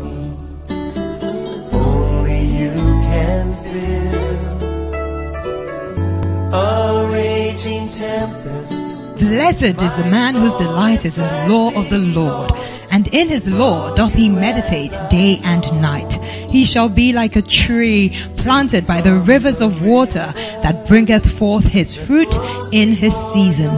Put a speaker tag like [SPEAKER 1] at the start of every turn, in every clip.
[SPEAKER 1] me. Only you can fill a raging tempest.
[SPEAKER 2] Blessed is the man whose delight is in the law of the Lord, and in his law doth he meditate day and night. He shall be like a tree planted by the rivers of water that bringeth forth his fruit in his season.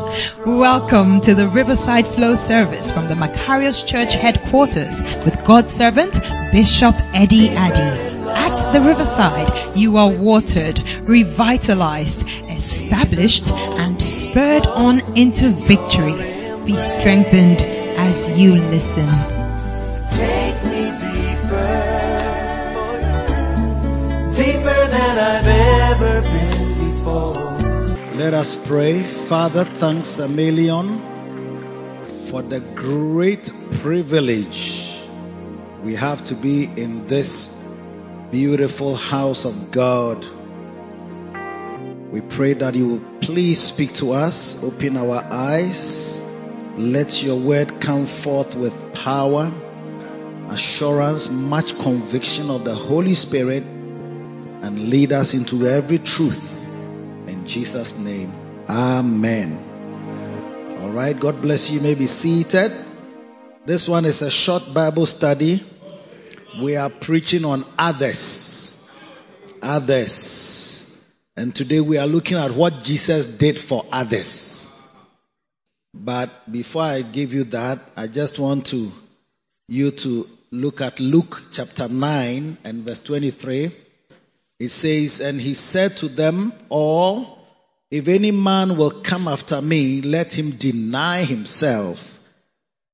[SPEAKER 2] Welcome to the Riverside Flow service from the Makarios Church headquarters with God's servant Bishop Eddie Addy. At the riverside, you are watered, revitalized, established, and spurred on into victory. Be strengthened as you listen.
[SPEAKER 1] Than I've ever been before.
[SPEAKER 3] Let us pray. Father, thanks a million for the great privilege we have to be in this beautiful house of God. We pray that you will please speak to us, open our eyes, let your word come forth with power, assurance, much conviction of the Holy Spirit, and lead us into every truth. In Jesus' name, Amen. All right, God bless you. you may be seated. This one is a short Bible study. We are preaching on others. Others. And today we are looking at what Jesus did for others. But before I give you that, I just want to you to look at Luke chapter 9 and verse 23. It says, And he said to them all, If any man will come after me, let him deny himself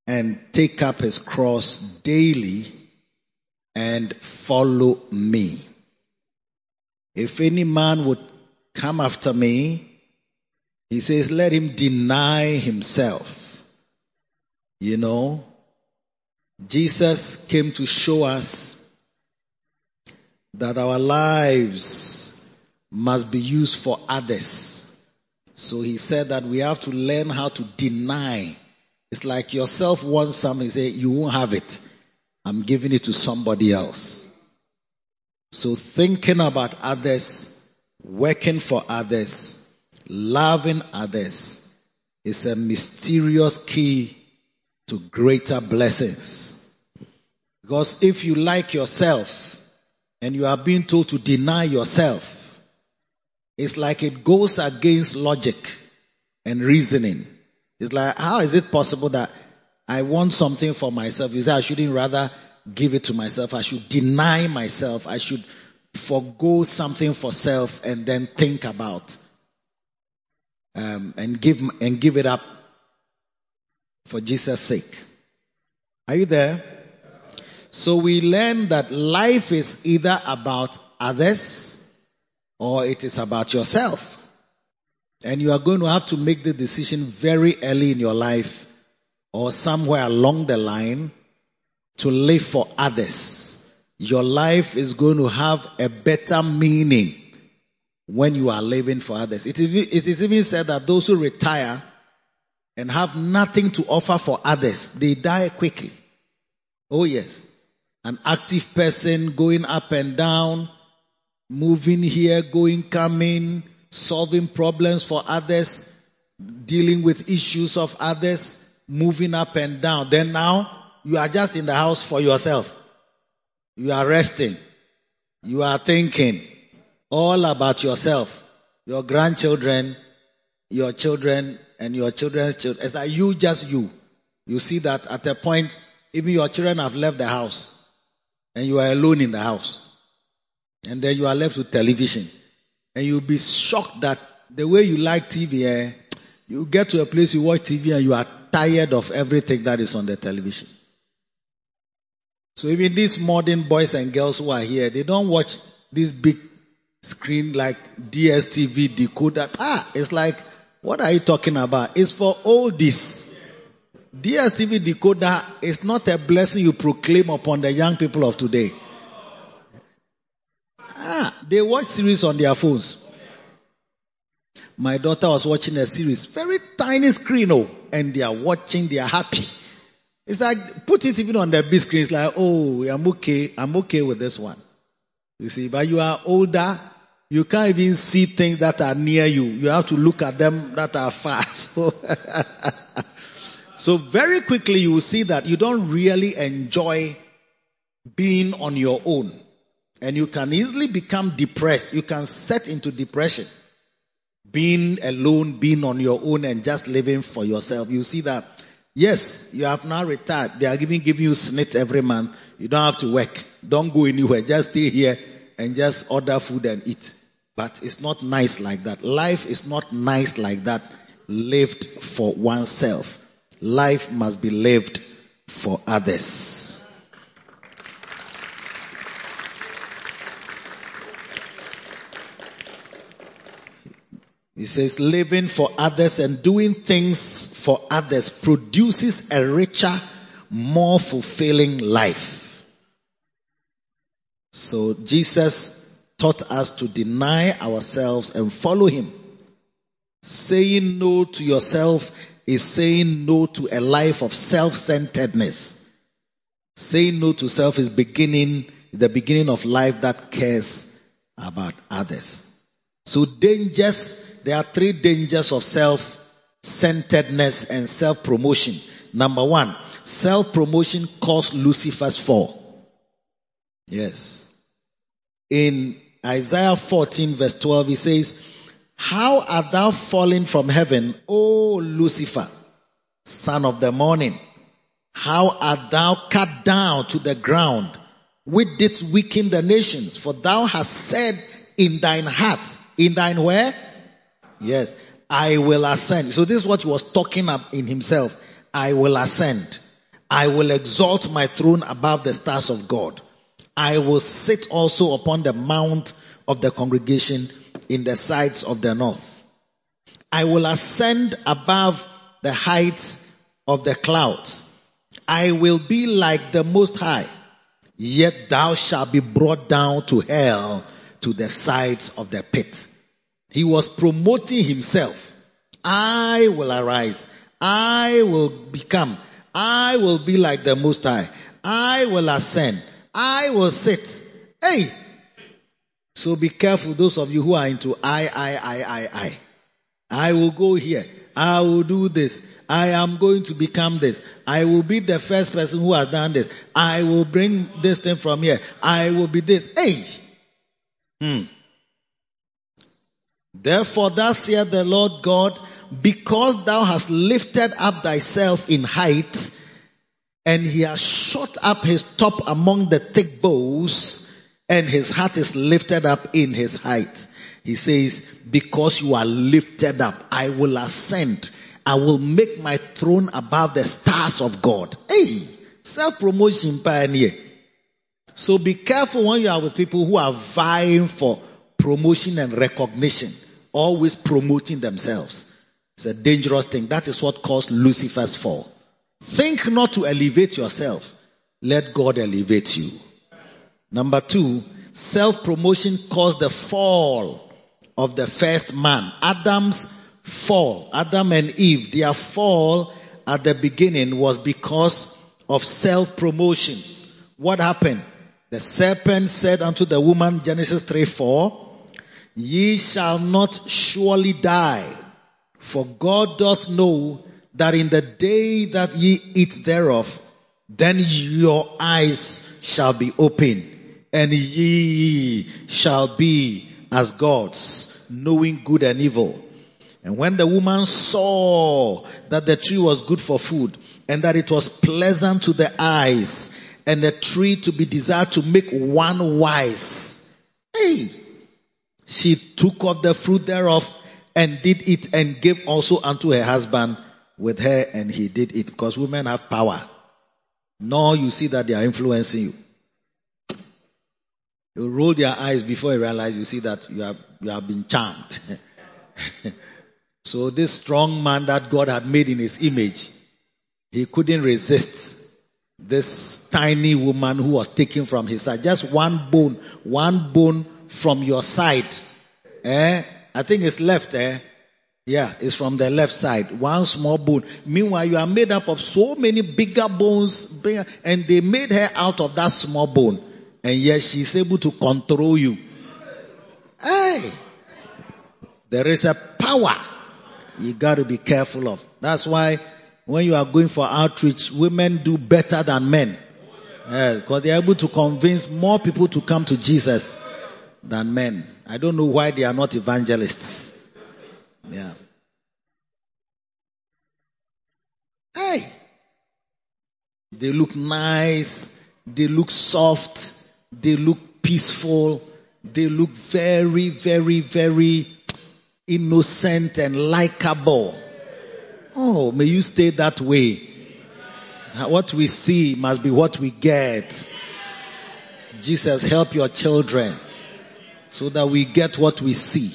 [SPEAKER 3] and take up his cross daily and follow me. If any man would come after me, he says, let him deny himself. You know, Jesus came to show us that our lives must be used for others. So he said that we have to learn how to deny. It's like yourself wants something, say, you won't have it. I'm giving it to somebody else. So thinking about others, working for others, loving others is a mysterious key to greater blessings. Because if you like yourself and you are being told to deny yourself, it's like it goes against logic and reasoning. It's like, how is it possible that I want something for myself? You say I shouldn't rather give it to myself. I should deny myself. I should forego something for self and then think about um, and give and give it up for Jesus' sake. Are you there? So we learn that life is either about others or it is about yourself. And you are going to have to make the decision very early in your life or somewhere along the line to live for others. Your life is going to have a better meaning when you are living for others. It is, even said that those who retire and have nothing to offer for others, they die quickly. Oh yes. An active person going up and down, moving here, going, coming, solving problems for others, dealing with issues of others, moving up and down. Then now, you are just in the house for yourself. You are resting. You are thinking all about yourself, your grandchildren, your children, and your children's children. It's like you, just you. You see that at a point, even your children have left the house and you are alone in the house. And then you are left with television. And you'll be shocked that the way you like TV, eh, you get to a place you watch TV and you are tired of everything that is on the television. So even these modern boys and girls who are here, they don't watch this big screen like DSTV decoder. Ah, it's like, what are you talking about? It's for all this. DSTV decoder is not a blessing you proclaim upon the young people of today. Ah, they watch series on their phones. My daughter was watching a series, very tiny screen, oh, and they are watching, they are happy. It's like, put it even on the big screen. It's like, oh, I'm okay. I'm okay with this one. You see, but you are older. You can't even see things that are near you. You have to look at them that are far. So, so very quickly you will see that you don't really enjoy being on your own. And you can easily become depressed. You can set into depression. Being alone, being on your own and just living for yourself. You see that, yes, you have now retired. They are giving, giving you snit every month. You don't have to work. Don't go anywhere. Just stay here and just order food and eat. But it's not nice like that. Life is not nice like that lived for oneself. Life must be lived for others. He says living for others and doing things for others produces a richer, more fulfilling life. So Jesus taught us to deny ourselves and follow him. Saying no to yourself is saying no to a life of self-centeredness. Saying no to self is beginning, the beginning of life that cares about others. So dangers there are three dangers of self-centeredness and self-promotion. Number one, self-promotion caused Lucifer's fall. Yes. In Isaiah 14 verse 12, he says, How art thou fallen from heaven, O Lucifer, son of the morning? How art thou cut down to the ground? With didst weaken the nations, for thou hast said in thine heart, in thine where? Yes. I will ascend. So this is what he was talking up in himself. I will ascend. I will exalt my throne above the stars of God. I will sit also upon the mount of the congregation in the sides of the north. I will ascend above the heights of the clouds. I will be like the most high. Yet thou shalt be brought down to hell to the sides of the pit. He was promoting himself. I will arise. I will become. I will be like the Most High. I will ascend. I will sit. Hey! So be careful, those of you who are into I, I, I, I, I. I will go here. I will do this. I am going to become this. I will be the first person who has done this. I will bring this thing from here. I will be this. Hey! Hmm. Therefore thus saith the Lord God, because thou hast lifted up thyself in height, and he has shot up his top among the thick boughs, and his heart is lifted up in his height. He says, because you are lifted up, I will ascend. I will make my throne above the stars of God. Hey, self-promotion pioneer. So be careful when you are with people who are vying for promotion and recognition always promoting themselves. It's a dangerous thing. That is what caused Lucifer's fall. Think not to elevate yourself. Let God elevate you. Number two, self-promotion caused the fall of the first man. Adam's fall. Adam and Eve, their fall at the beginning was because of self-promotion. What happened? The serpent said unto the woman, Genesis 3 4, Ye shall not surely die, for God doth know that in the day that ye eat thereof, then your eyes shall be opened, and ye shall be as gods, knowing good and evil. And when the woman saw that the tree was good for food, and that it was pleasant to the eyes, and the tree to be desired to make one wise, hey, she took of the fruit thereof and did it and gave also unto her husband with her and he did it because women have power. Now you see that they are influencing you. You roll your eyes before you realize you see that you have, you have been charmed. so this strong man that God had made in his image, he couldn't resist this tiny woman who was taken from his side. Just one bone, one bone from your side. Eh? I think it's left, eh? Yeah, it's from the left side. One small bone. Meanwhile, you are made up of so many bigger bones, bigger, and they made her out of that small bone. And yet she's able to control you. Hey! There is a power you got to be careful of. That's why when you are going for outreach, women do better than men. Because they are able to convince more people to come to Jesus than men. I don't know why they are not evangelists. Yeah. Hey. They look nice. They look soft. They look peaceful. They look very, very, very innocent and likable. Oh, may you stay that way. What we see must be what we get. Jesus, help your children so that we get what we see.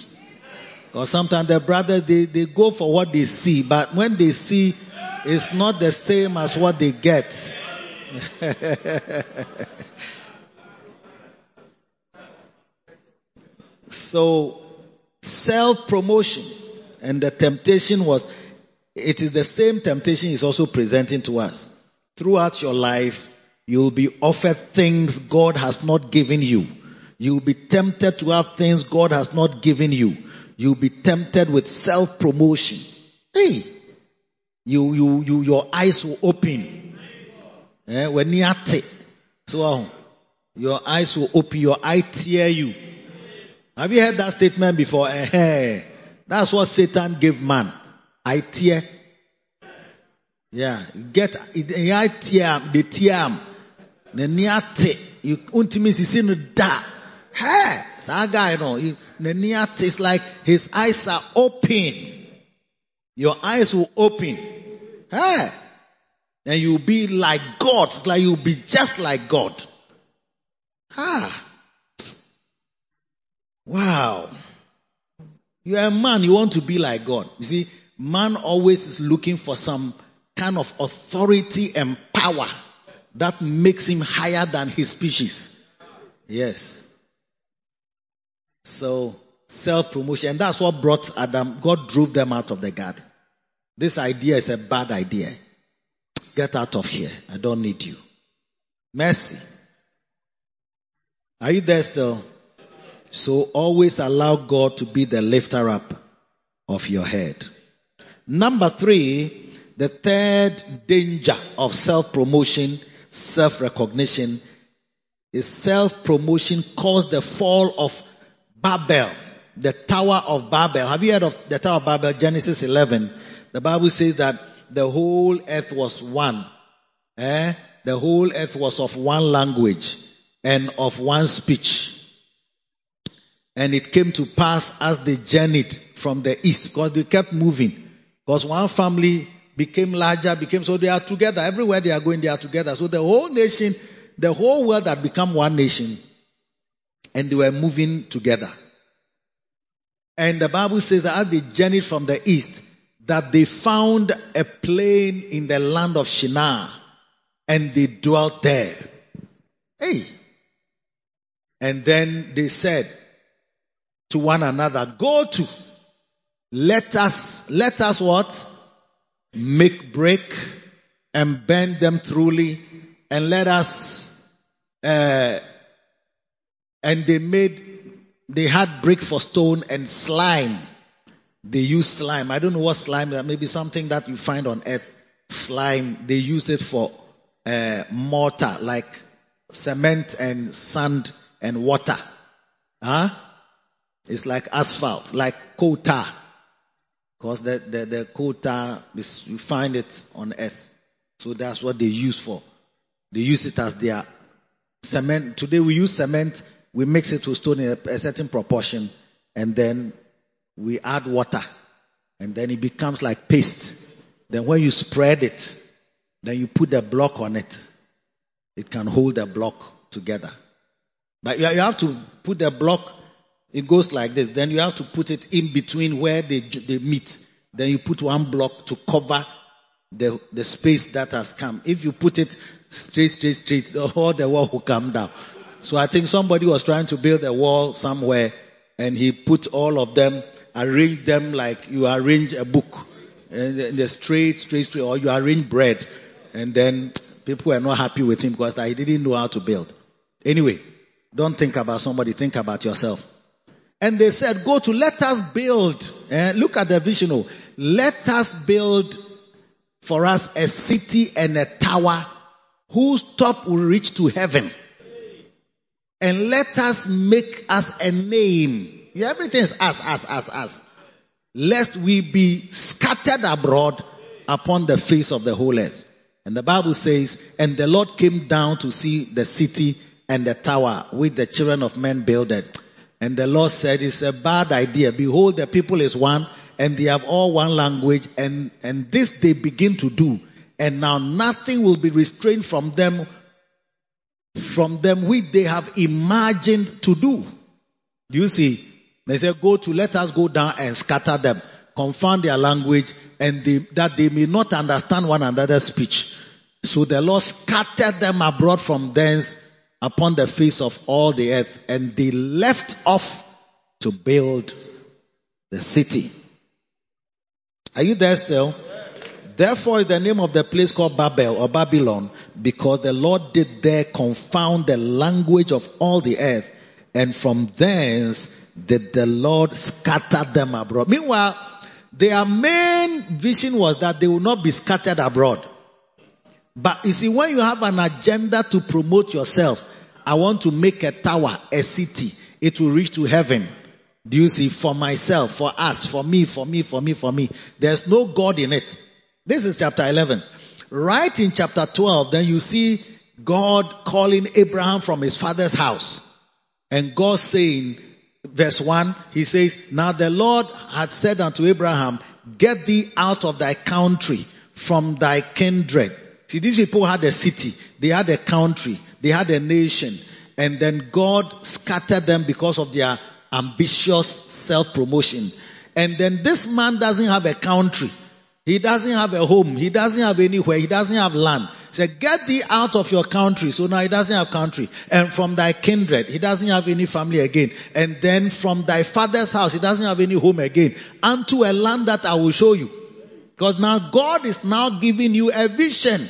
[SPEAKER 3] Because sometimes the brothers, they, they go for what they see, but when they see, it's not the same as what they get. so, self promotion and the temptation was, it is the same temptation is also presenting to us. Throughout your life, you'll be offered things God has not given you. You'll be tempted to have things God has not given you. You'll be tempted with self promotion. Hey, you, you, you, your eyes will open. Eh, when you so your eyes will open, your eye tear you. Have you heard that statement before? Eh, that's what Satan gave man. I tear. Yeah, get I tear, the tear. The niate, you ultimately see da. Hey, that guy, you the is like his eyes are open. Your eyes will open. Hey, and you'll be like God. It's like you'll be just like God. Ah. Wow. You are a man, you want to be like God. You see, man always is looking for some kind of authority and power that makes him higher than his species. Yes. So, self promotion. And that's what brought Adam, God drove them out of the garden. This idea is a bad idea. Get out of here. I don't need you. Mercy. Are you there still? So always allow God to be the lifter up of your head. Number three, the third danger of self promotion, self recognition is self promotion caused the fall of Babel, the Tower of Babel. Have you heard of the Tower of Babel? Genesis 11. The Bible says that the whole earth was one. Eh? The whole earth was of one language and of one speech. And it came to pass as they journeyed from the east because they kept moving. Because one family became larger, became so they are together. Everywhere they are going, they are together. So the whole nation, the whole world had become one nation and they were moving together. And the Bible says that as they journeyed from the east, that they found a plain in the land of Shinar and they dwelt there. Hey. And then they said to one another, go to, let us, let us what? Make brick and bend them truly and let us, uh, and they made, they had brick for stone and slime. They used slime. I don't know what slime, maybe something that you find on earth. Slime. They used it for uh, mortar, like cement and sand and water. Huh? It's like asphalt, like tar. Because the, the, the is, you find it on earth. So that's what they use for. They use it as their cement. Today we use cement we mix it with stone in a, a certain proportion, and then we add water, and then it becomes like paste. Then when you spread it, then you put the block on it. It can hold the block together. But you have to put the block, it goes like this. Then you have to put it in between where they, they meet. Then you put one block to cover the, the space that has come. If you put it straight, straight, straight, all the wall will come down. So I think somebody was trying to build a wall somewhere and he put all of them arrange them like you arrange a book. And the straight, straight, straight, or you arrange bread. And then people were not happy with him because he didn't know how to build. Anyway, don't think about somebody, think about yourself. And they said, go to let us build. Eh, look at the vision. Oh. Let us build for us a city and a tower whose top will reach to heaven. And let us make us a name. Everything is us, us, us, us. Lest we be scattered abroad upon the face of the whole earth. And the Bible says, and the Lord came down to see the city and the tower which the children of men builded. And the Lord said, it's a bad idea. Behold, the people is one and they have all one language and, and this they begin to do. And now nothing will be restrained from them, from them which they have imagined to do. Do you see? They say, go to let us go down and scatter them, confound their language and they, that they may not understand one another's speech. So the Lord scattered them abroad from thence upon the face of all the earth and they left off to build the city. Are you there still? Therefore is the name of the place called Babel or Babylon because the Lord did there confound the language of all the earth and from thence did the Lord scatter them abroad. Meanwhile, their main vision was that they will not be scattered abroad. But you see, when you have an agenda to promote yourself, I want to make a tower, a city, it will reach to heaven. Do you see? For myself, for us, for me, for me, for me, for me. There's no God in it. This is chapter 11. Right in chapter 12, then you see God calling Abraham from his father's house. And God saying, verse 1, he says, Now the Lord had said unto Abraham, Get thee out of thy country, from thy kindred. See, these people had a city, they had a country, they had a nation, and then God scattered them because of their ambitious self-promotion. And then this man doesn't have a country. He doesn't have a home. He doesn't have anywhere. He doesn't have land. He said, get thee out of your country. So now he doesn't have country. And from thy kindred, he doesn't have any family again. And then from thy father's house, he doesn't have any home again. Unto a land that I will show you. Because now God is now giving you a vision.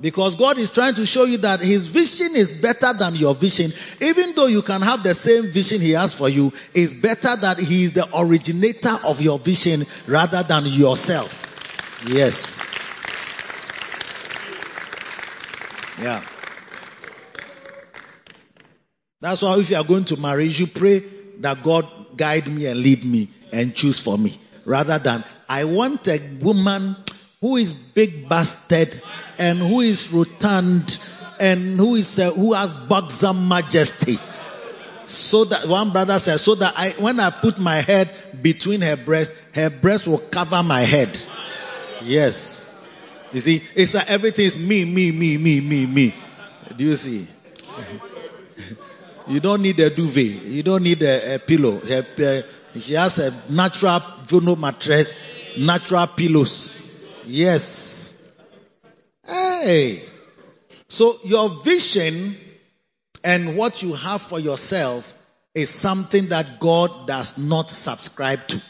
[SPEAKER 3] Because God is trying to show you that His vision is better than your vision. Even though you can have the same vision He has for you, it's better that He is the originator of your vision rather than yourself. Yes. Yeah. That's why if you are going to marry, you pray that God guide me and lead me and choose for me. Rather than, I want a woman who is big busted and who is rotund and who is uh, who has buxom majesty. So that one brother says, so that I, when I put my head between her breast, her breast will cover my head. Yes. You see, it's like everything is me, me, me, me, me, me. Do you see? you don't need a duvet. You don't need a, a pillow. She has a natural Vono mattress, natural pillows. Yes. Hey. So your vision and what you have for yourself is something that God does not subscribe to.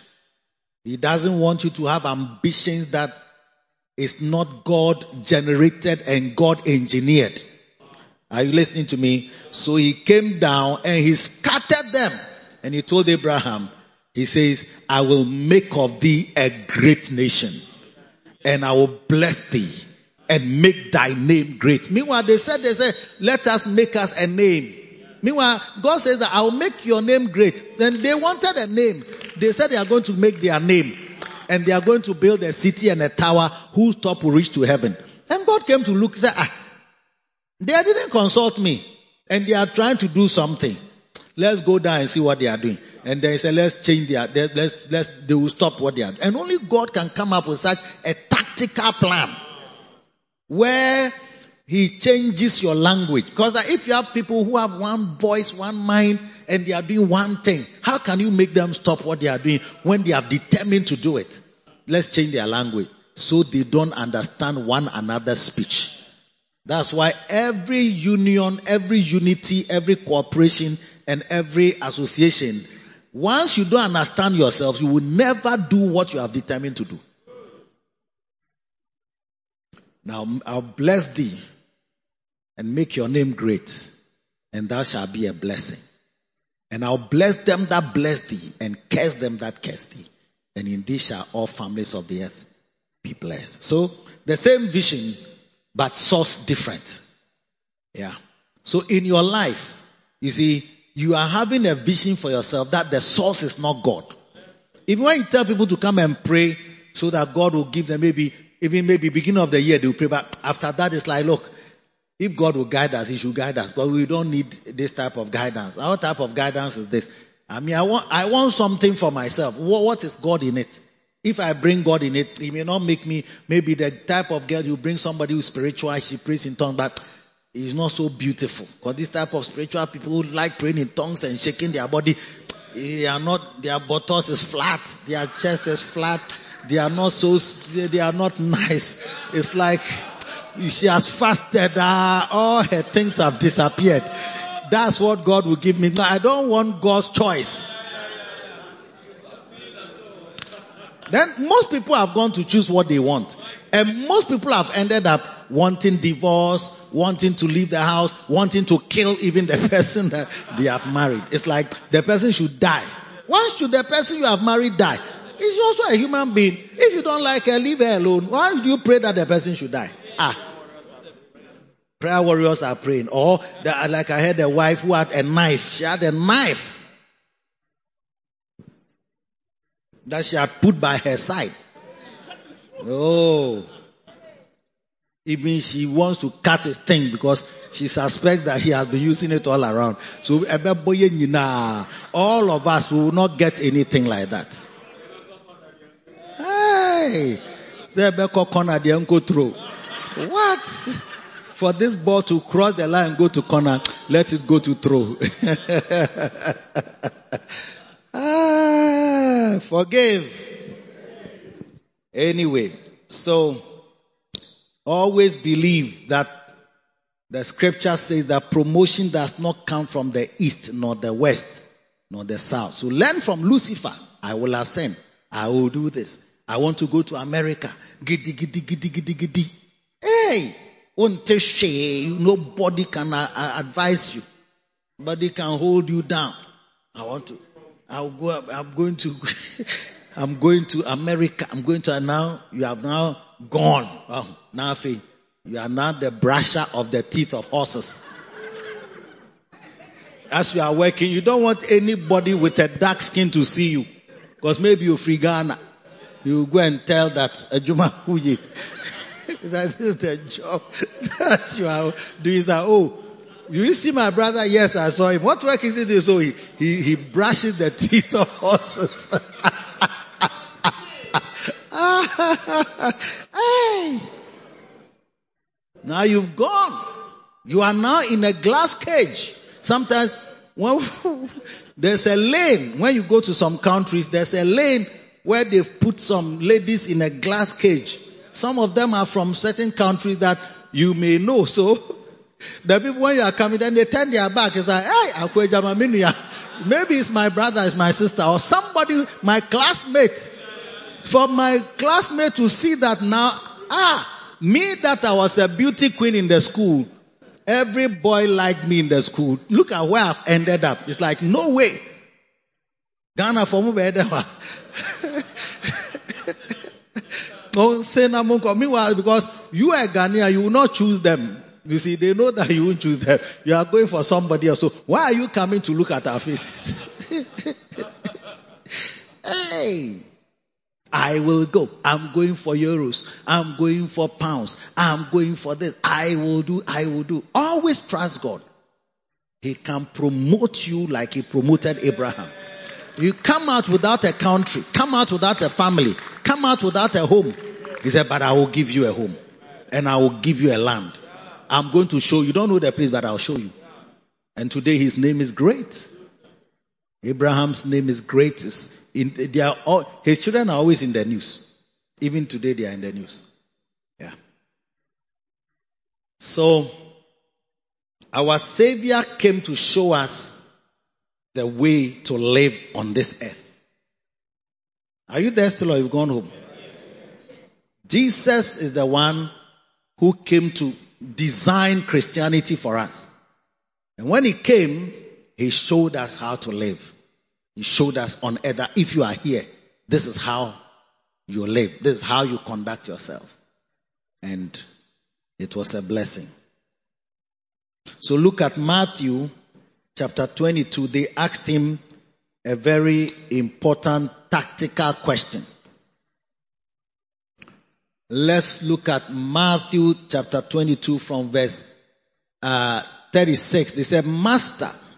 [SPEAKER 3] He doesn't want you to have ambitions that is not God generated and God engineered. Are you listening to me? So he came down and he scattered them and he told Abraham, he says, I will make of thee a great nation and I will bless thee and make thy name great. Meanwhile, they said, they said, let us make us a name. Meanwhile, God says that I will make your name great. Then they wanted a name. They said they are going to make their name and they are going to build a city and a tower whose top will reach to heaven. And God came to look said, ah, they didn't consult me and they are trying to do something. Let's go down and see what they are doing. And they say, let's change their, let's, let's, they will stop what they are. And only God can come up with such a tactical plan where he changes your language. Because if you have people who have one voice, one mind, and they are doing one thing, how can you make them stop what they are doing when they are determined to do it? Let's change their language so they don't understand one another's speech. That's why every union, every unity, every cooperation, and every association Once you don't understand yourself, you will never do what you have determined to do. Now I'll bless thee and make your name great, and thou shalt be a blessing. And I'll bless them that bless thee, and curse them that curse thee. And in thee shall all families of the earth be blessed. So the same vision, but source different. Yeah. So in your life, you see, you are having a vision for yourself that the source is not God. Even when you tell people to come and pray so that God will give them maybe, even maybe beginning of the year they will pray, but after that it's like, look, if God will guide us, He should guide us, but we don't need this type of guidance. Our type of guidance is this. I mean, I want, I want something for myself. what, what is God in it? If I bring God in it, He may not make me, maybe the type of girl you bring somebody who's spiritual, she prays in tongues, but is not so beautiful. Because this type of spiritual people who like praying in tongues and shaking their body, they are not, their buttocks is flat, their chest is flat, they are not so, they are not nice. It's like, she has fasted, uh, all her things have disappeared. That's what God will give me. Now, I don't want God's choice. Then most people have gone to choose what they want. And most people have ended up wanting divorce, wanting to leave the house, wanting to kill even the person that they have married. It's like the person should die. Why should the person you have married die? He's also a human being. If you don't like her, leave her alone. Why do you pray that the person should die? Ah. Prayer warriors are praying. Or, the, like I had a wife who had a knife. She had a knife that she had put by her side. Oh. Even she wants to cut his thing because she suspects that he has been using it all around. So all of us will not get anything like that. Hey, what? For this ball to cross the line and go to corner, let it go to throw. ah, forgive. Anyway, so always believe that the scripture says that promotion does not come from the east, nor the west, nor the south. So learn from Lucifer. I will ascend. I will do this. I want to go to America. Giddy, giddy, giddy, giddy, giddy. Hey, nobody can uh, uh, advise you. Nobody can hold you down. I want to. I'll go. I'm going to. I'm going to America. I'm going to now. You have now gone. Oh, now you are now the brusher of the teeth of horses. As you are working, you don't want anybody with a dark skin to see you. Because maybe you're free Ghana. You go and tell that Ajuma Huye. that is the job that you are doing. That, oh, you see my brother? Yes, I saw him. What work is he doing? So he, he, he brushes the teeth of horses. hey. Now you've gone. You are now in a glass cage. Sometimes when there's a lane, when you go to some countries, there's a lane where they've put some ladies in a glass cage. Some of them are from certain countries that you may know. So the people when you are coming, then they turn their back. It's like, hey, maybe it's my brother, it's my sister, or somebody, my classmate. For my classmate to see that now, ah, me that I was a beauty queen in the school, every boy liked me in the school. Look at where I've ended up. It's like, no way. Ghana for me, Don't say Meanwhile, because you are Ghanaian, you will not choose them. You see, they know that you won't choose them. You are going for somebody else. So why are you coming to look at our face? hey. I will go. I'm going for euros. I'm going for pounds. I'm going for this. I will do, I will do. Always trust God. He can promote you like he promoted Abraham. You come out without a country, come out without a family, come out without a home. He said, but I will give you a home and I will give you a land. I'm going to show you. Don't know the place, but I'll show you. And today his name is great. Abraham's name is great. In, they are all, his children are always in the news. Even today they are in the news. Yeah. So, our Savior came to show us the way to live on this earth. Are you there still or you've gone home? Jesus is the one who came to design Christianity for us. And when he came, he showed us how to live. He showed us on earth that if you are here, this is how you live. This is how you conduct yourself. And it was a blessing. So look at Matthew chapter 22. They asked him a very important tactical question. Let's look at Matthew chapter 22 from verse uh, 36. They said, Master,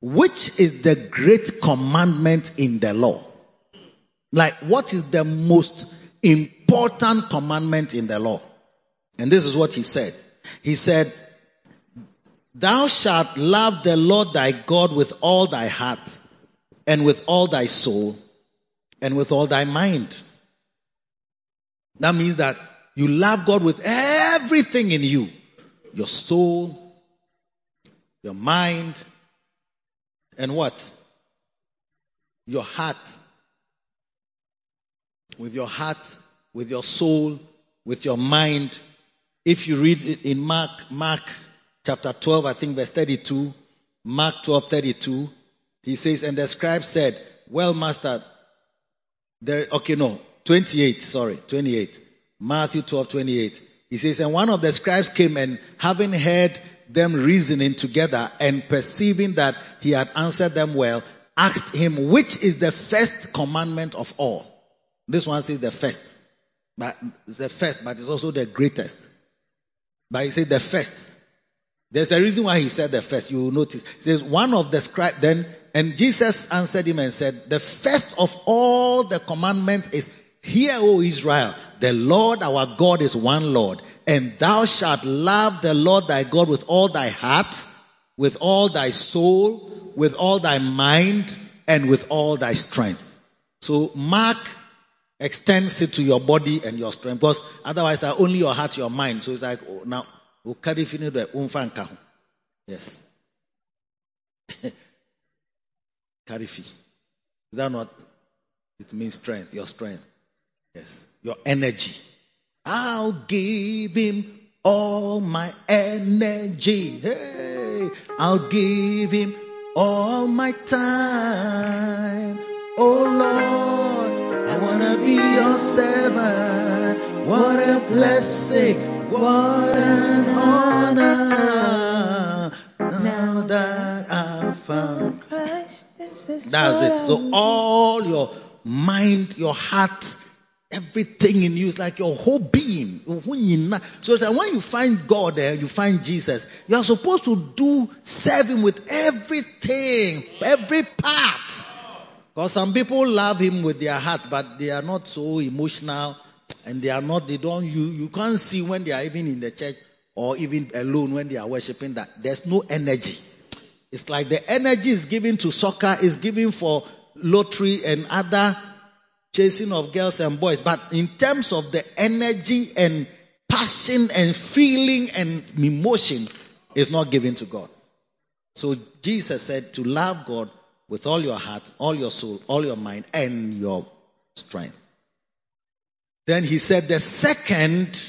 [SPEAKER 3] which is the great commandment in the law? Like, what is the most important commandment in the law? And this is what he said. He said, Thou shalt love the Lord thy God with all thy heart and with all thy soul and with all thy mind. That means that you love God with everything in you. Your soul, your mind, and what? Your heart. With your heart, with your soul, with your mind. If you read it in Mark, Mark chapter 12, I think verse 32, Mark 12, 32, he says, and the scribe said, well, master, there, okay, no, 28, sorry, 28. Matthew 12, 28. He says, and one of the scribes came and having heard them reasoning together and perceiving that he had answered them well, asked him, which is the first commandment of all? This one says the first. But it's the first, but it's also the greatest. But he said the first. There's a reason why he said the first. You will notice. He says one of the scribes then, and Jesus answered him and said, the first of all the commandments is, hear, O Israel, the Lord our God is one Lord, and thou shalt love the Lord thy God with all thy heart, with all thy soul, with all thy mind, and with all thy strength. So Mark extends it to your body and your strength, because otherwise, only your heart, your mind. So it's like oh, now, Yes. fee. Is that not? It means strength, your strength. Yes. Your energy. I'll give him all my energy. Hey, I'll give him all my time. Oh Lord, I wanna be your servant. What a blessing. What an honor. Now that I've found Christ. That's it. So all your mind, your heart, Everything in you is like your whole being. So when you find God there, you find Jesus, you are supposed to do, serve Him with everything, every part. Because some people love Him with their heart, but they are not so emotional and they are not, they don't, you, you can't see when they are even in the church or even alone when they are worshiping that there's no energy. It's like the energy is given to soccer, is given for lottery and other chasing of girls and boys. But in terms of the energy and passion and feeling and emotion, is not given to God. So Jesus said to love God with all your heart, all your soul, all your mind, and your strength. Then he said the second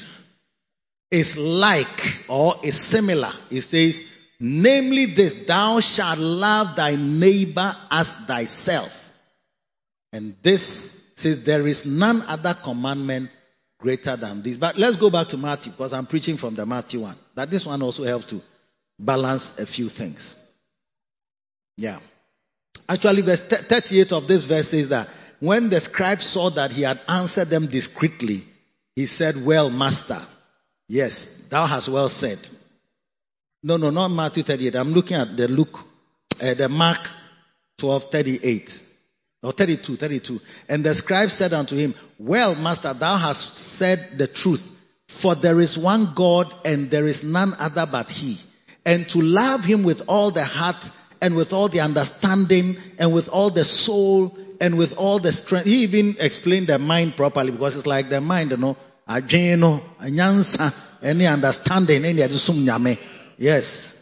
[SPEAKER 3] is like or is similar. He says, namely this, thou shalt love thy neighbor as thyself. And this says there is none other commandment greater than this. But let's go back to Matthew because I'm preaching from the Matthew one. That this one also helps to balance a few things. Yeah. Actually, verse 38 of this verse says that when the scribe saw that he had answered them discreetly, he said, well, master, yes, thou hast well said. No, no, not Matthew 38. I'm looking at the Luke, uh, the Mark 12, 38. Or 32, 32. And the scribe said unto him, Well, master, thou hast said the truth. For there is one God and there is none other but he. And to love him with all the heart and with all the understanding and with all the soul and with all the strength. He even explained the mind properly because it's like the mind, you know, ajeno, anyansa, any understanding, any adusum nyame. Yes.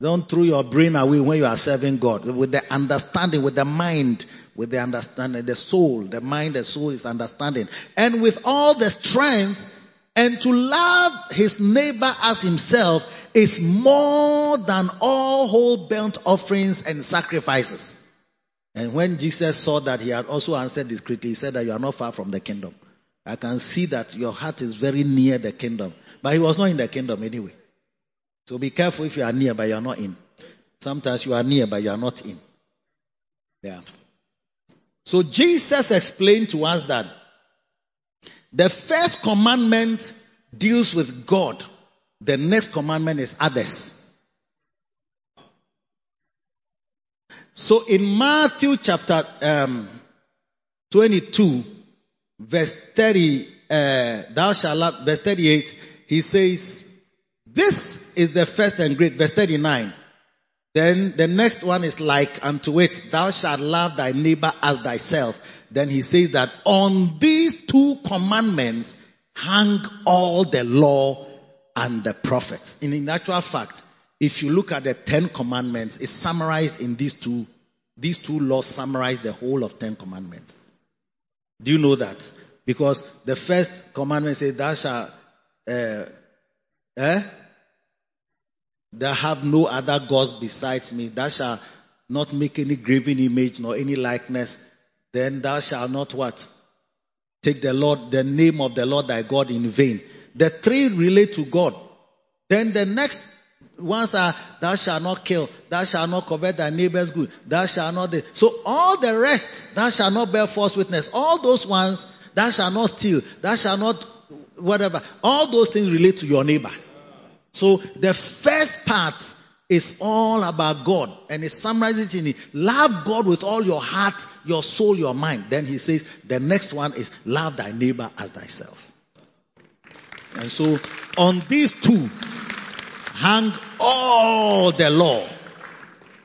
[SPEAKER 3] Don't throw your brain away when you are serving God. With the understanding, with the mind, with the understanding, the soul, the mind, the soul is understanding. And with all the strength, and to love his neighbor as himself is more than all whole burnt offerings and sacrifices. And when Jesus saw that he had also answered discreetly, he said that you are not far from the kingdom. I can see that your heart is very near the kingdom. But he was not in the kingdom anyway. So be careful if you are near but you are not in. Sometimes you are near but you are not in. Yeah. So Jesus explained to us that the first commandment deals with God. The next commandment is others. So in Matthew chapter um, 22, verse 30, uh, thou shalt love, verse 38, he says, this is the first and great, verse 39. Then the next one is like unto it, thou shalt love thy neighbor as thyself. Then he says that on these two commandments hang all the law and the prophets. In, in actual fact, if you look at the Ten Commandments, it's summarized in these two. These two laws summarize the whole of Ten Commandments. Do you know that? Because the first commandment says, "Thou shalt, uh, eh? Thou have no other gods besides me. Thou shalt not make any graven image nor any likeness. Then thou shalt not what? Take the Lord, the name of the Lord thy God in vain. The three relate to God. Then the next ones are, thou shalt not kill, thou shalt not covet thy neighbor's good, thou shalt not. So all the rest, thou shalt not bear false witness. All those ones, thou shalt not steal, thou shalt not whatever. All those things relate to your neighbor. So the first part is all about God and it summarizes in it. Love God with all your heart, your soul, your mind. Then he says the next one is love thy neighbor as thyself. And so on these two hang all the law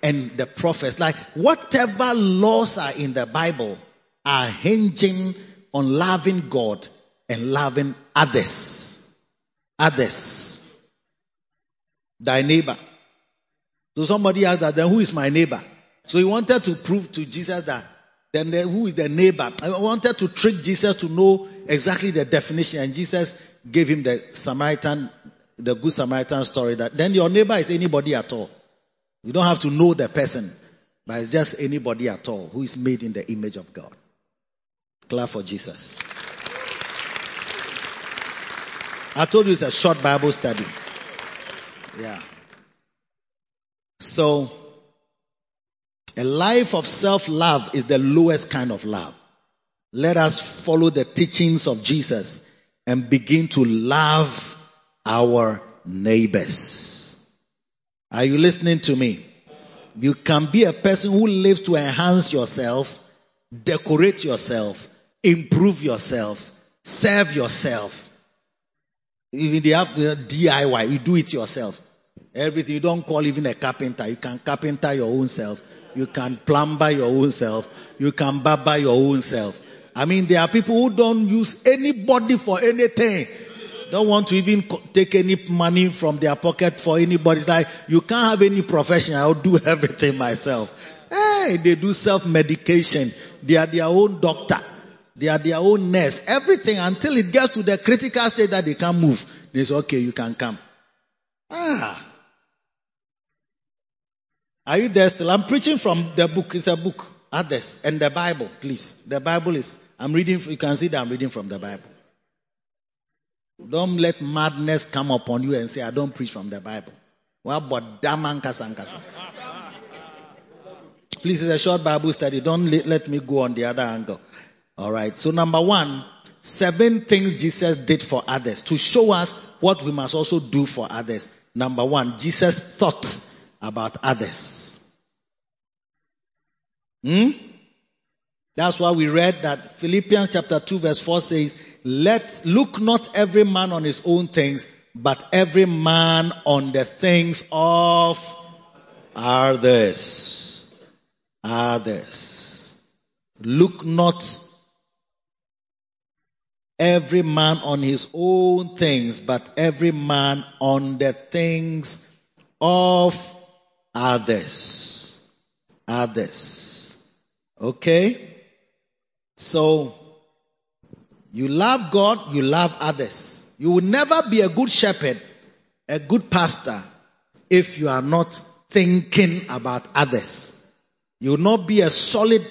[SPEAKER 3] and the prophets. Like whatever laws are in the Bible are hinging on loving God and loving others. Others. Thy neighbor. So somebody asked that, then who is my neighbor? So he wanted to prove to Jesus that then the, who is the neighbor? I wanted to trick Jesus to know exactly the definition and Jesus gave him the Samaritan, the good Samaritan story that then your neighbor is anybody at all. You don't have to know the person, but it's just anybody at all who is made in the image of God. Clap for Jesus. I told you it's a short Bible study. Yeah. So, a life of self-love is the lowest kind of love. Let us follow the teachings of Jesus and begin to love our neighbors. Are you listening to me? You can be a person who lives to enhance yourself, decorate yourself, improve yourself, serve yourself. Even the DIY, you do it yourself. Everything. You don't call even a carpenter. You can carpenter your own self. You can plumber your own self. You can barber your own self. I mean, there are people who don't use anybody for anything. Don't want to even take any money from their pocket for anybody. It's like, you can't have any profession. I'll do everything myself. Hey, they do self-medication. They are their own doctor. They are their own nurse. Everything until it gets to the critical state that they can't move. They say, okay, you can come. Ah. Are you there still? I'm preaching from the book. It's a book. Others. And the Bible, please. The Bible is, I'm reading, you can see that I'm reading from the Bible. Don't let madness come upon you and say, I don't preach from the Bible. Please, it's a short Bible study. Don't let me go on the other angle. Alright. So number one, seven things Jesus did for others to show us what we must also do for others. Number one, Jesus thought about others. Hmm? That's why we read that Philippians chapter 2 verse 4 says, let, look not every man on his own things, but every man on the things of others. Others. Look not every man on his own things, but every man on the things of others. Others. Okay? So, you love God, you love others. You will never be a good shepherd, a good pastor, if you are not thinking about others. You will not be a solid,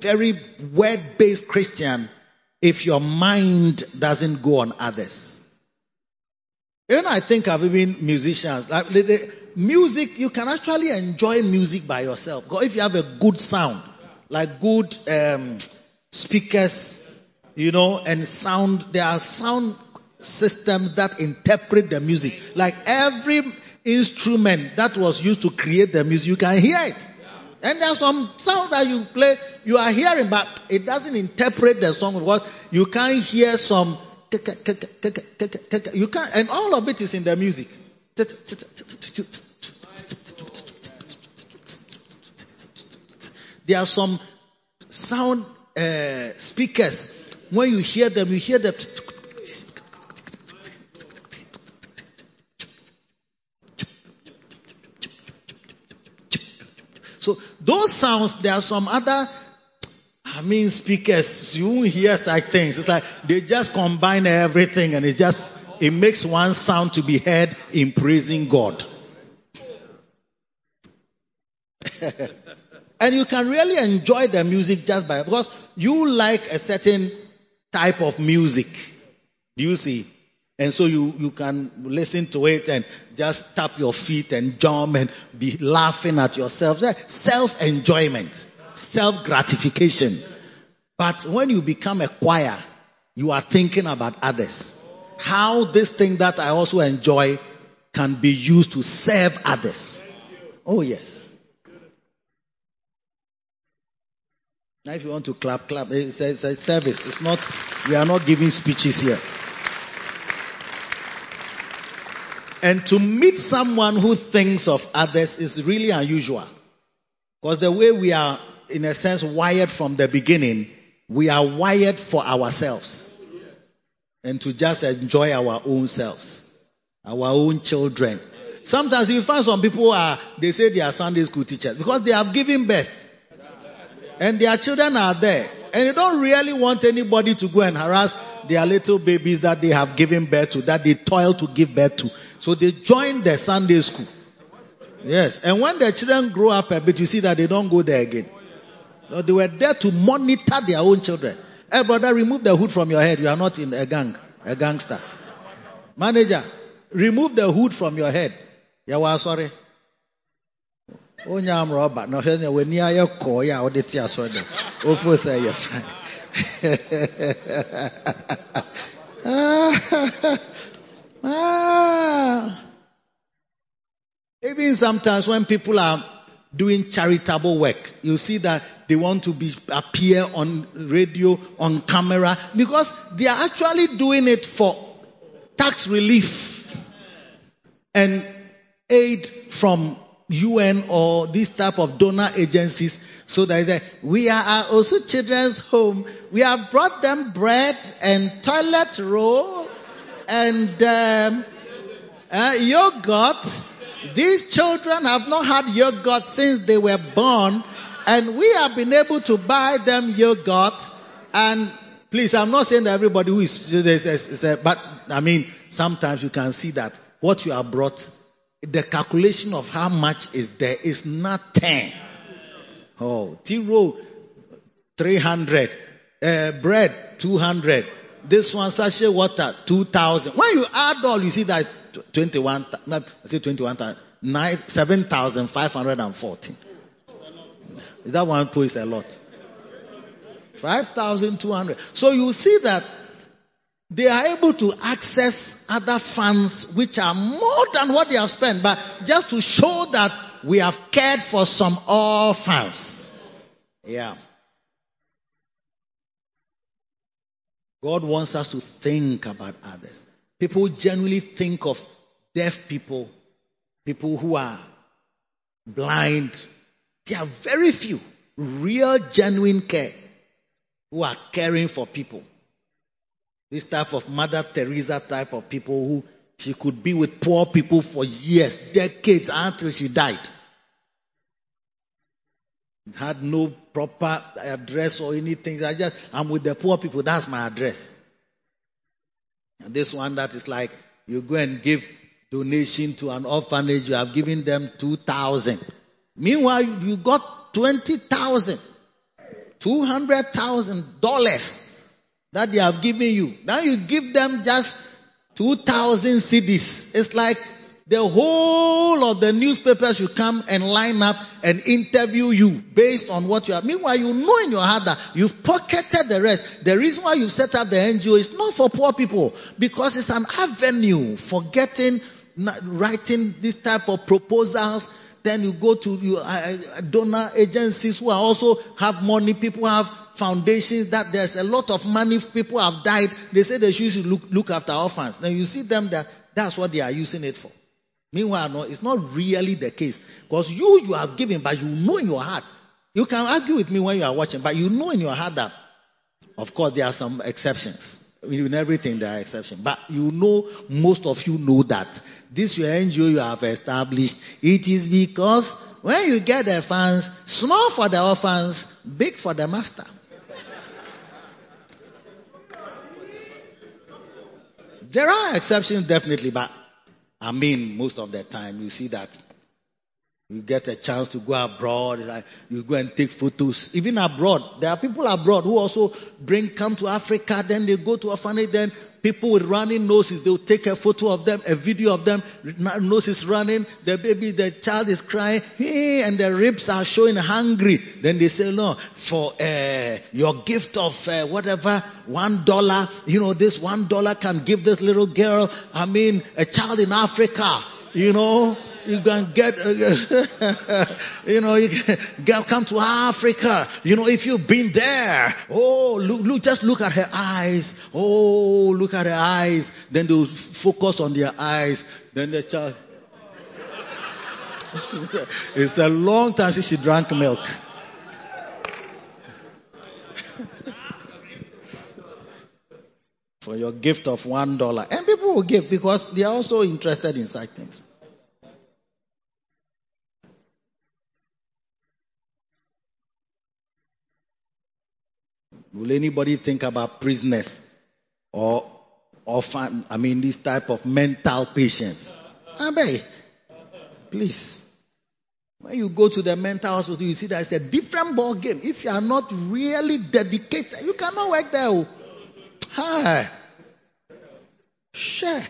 [SPEAKER 3] very word-based Christian if your mind doesn't go on others. Even I think of even musicians, like music, you can actually enjoy music by yourself. If you have a good sound, like good um, speakers, you know, and sound, there are sound systems that interpret the music. Like every instrument that was used to create the music, you can hear it. And there are some sounds that you play, you are hearing, but it doesn't interpret the song because you can't hear some you can't, and all of it is in the music. There are some sound uh, speakers. When you hear them, you hear them. So those sounds, there are some other I mean, speakers, you hear such things. It's like they just combine everything and it just, it makes one sound to be heard in praising God. and you can really enjoy the music just by, because you like a certain type of music. Do you see? And so you, you can listen to it and just tap your feet and jump and be laughing at yourself. Self enjoyment self gratification. But when you become a choir, you are thinking about others. How this thing that I also enjoy can be used to serve others. Oh yes. Now if you want to clap, clap. It's a, it's a service. It's not, we are not giving speeches here. And to meet someone who thinks of others is really unusual. Because the way we are in a sense, wired from the beginning. We are wired for ourselves and to just enjoy our own selves, our own children. Sometimes you find some people are, they say they are Sunday school teachers because they have given birth and their children are there and they don't really want anybody to go and harass their little babies that they have given birth to, that they toil to give birth to. So they join the Sunday school. Yes. And when the children grow up a bit, you see that they don't go there again. No, they were there to monitor their own children. Hey, brother, remove the hood from your head. You are not in a gang, a gangster. Manager, remove the hood from your head. Yeah, well, sorry. Onye amụrụ ọba na ọhịa na wani ayɛ kɔɔ yɛ a wɔde te asɔre dɛm ofo sɛ yɛ fine ah. even sometimes when people are doing charitable work. You see that they want to be appear on radio, on camera, because they are actually doing it for tax relief and aid from UN or this type of donor agencies. So that we are also children's home. We have brought them bread and toilet roll and um, uh, yogurt these children have not had yogurt since they were born, and we have been able to buy them yogurt. And please, I'm not saying that everybody who is but I mean, sometimes you can see that what you have brought, the calculation of how much is there is nothing. Oh, tea roll, 300, uh, bread, 200. This one, sachet water, 2000. When you add all, you see that 21, not, I say 21, 7,514. That one is a lot. 5,200. So you see that they are able to access other funds which are more than what they have spent, but just to show that we have cared for some orphans. Yeah. God wants us to think about others. People generally think of deaf people, people who are blind. There are very few real, genuine care who are caring for people. This type of Mother Teresa type of people who she could be with poor people for years, decades until she died. Had no proper address or anything. I just, I'm with the poor people. That's my address. And this one that is like, you go and give donation to an orphanage, you have given them 2,000. Meanwhile, you got 20,000, 200,000 dollars that they have given you. Now you give them just 2,000 cedis. It's like the whole of the newspapers should come and line up and interview you based on what you have. Meanwhile, you know in your heart that you've pocketed the rest. The reason why you set up the NGO is not for poor people because it's an avenue for getting, writing this type of proposals. Then you go to your uh, uh, donor agencies who also have money. People have foundations that there's a lot of money. People have died. They say they should look, look after orphans. Now you see them that that's what they are using it for. Meanwhile, no, it's not really the case. Because you, you have given, but you know in your heart. You can argue with me when you are watching, but you know in your heart that, of course, there are some exceptions. In everything, there are exceptions. But you know, most of you know that this your NGO you have established. It is because when you get the funds, small for the orphans, big for the master. There are exceptions, definitely, but I mean, most of the time you see that you get a chance to go abroad, like you go and take photos. Even abroad, there are people abroad who also bring, come to Africa, then they go to orphanage, then people with running noses, they'll take a photo of them, a video of them, nose is running, the baby, the child is crying, Hey, and the ribs are showing hungry. Then they say, no, for uh, your gift of uh, whatever, one dollar, you know, this one dollar can give this little girl, I mean, a child in Africa, you know, you can get, uh, you know, you can come to Africa. You know, if you've been there, oh, look, look, just look at her eyes. Oh, look at her eyes. Then they'll focus on their eyes. Then the child. it's a long time since she drank milk. For your gift of one dollar. And people will give because they are also interested in such things. Will anybody think about prisoners or orphan? I mean, this type of mental patients. Abe, please. When you go to the mental hospital, you see that it's a different ball game. If you are not really dedicated, you cannot work there. Oh. Hi. Share.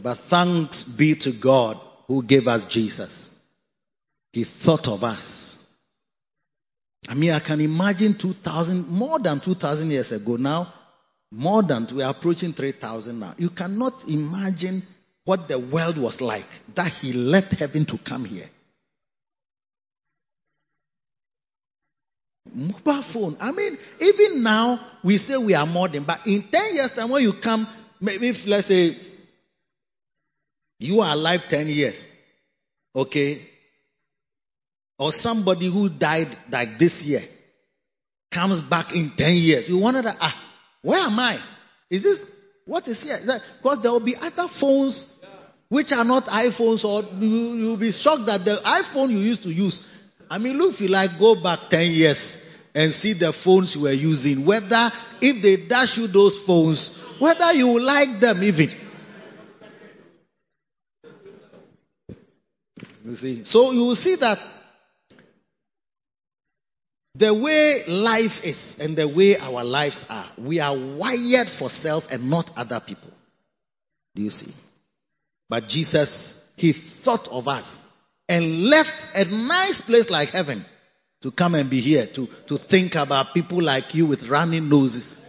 [SPEAKER 3] But thanks be to God who gave us Jesus. He thought of us. I mean, I can imagine 2000, more than 2000 years ago now, more than, we are approaching 3000 now. You cannot imagine what the world was like that he left heaven to come here. Mobile phone. I mean, even now we say we are modern, but in 10 years time when you come, maybe if let's say you are alive 10 years, okay, or somebody who died like this year comes back in 10 years, you wonder ah, where am I? Is this, what is here? Because there will be other phones which are not iPhones or you, you'll be shocked that the iPhone you used to use. I mean, look, if you like, go back 10 years and see the phones you were using, whether if they dash you those phones, whether you like them even. You see, so you will see that the way life is and the way our lives are, we are wired for self and not other people. Do you see? But Jesus, He thought of us and left a nice place like heaven to come and be here, to, to think about people like you with running noses.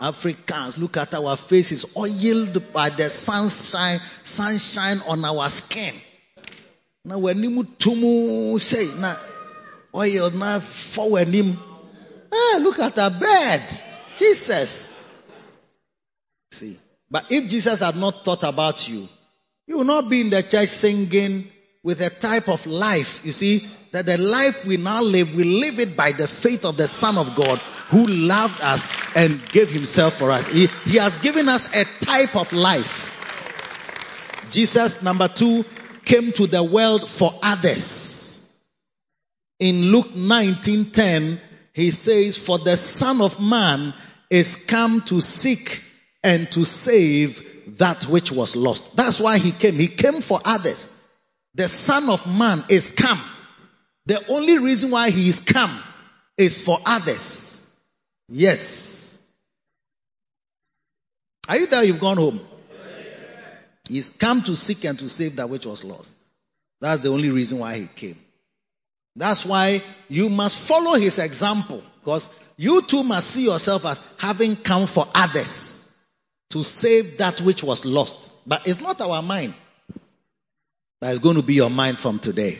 [SPEAKER 3] Africans, look at our faces oiled by the sunshine, sunshine on our skin. Now, when you say, now, oil na forward him. Ah, look at a bed. Jesus. See. But if Jesus had not thought about you, you will not be in the church singing with a type of life. You see, that the life we now live, we live it by the faith of the Son of God who loved us and gave himself for us. He, he has given us a type of life. Jesus, number two, came to the world for others. In Luke 19:10, he says, "For the Son of Man is come to seek and to save that which was lost." That's why he came. He came for others. The Son of Man is come. The only reason why he is come is for others. Yes. Are you there? You've gone home. He's come to seek and to save that which was lost. That's the only reason why he came. That's why you must follow his example because you too must see yourself as having come for others to save that which was lost. But it's not our mind. But it's going to be your mind from today.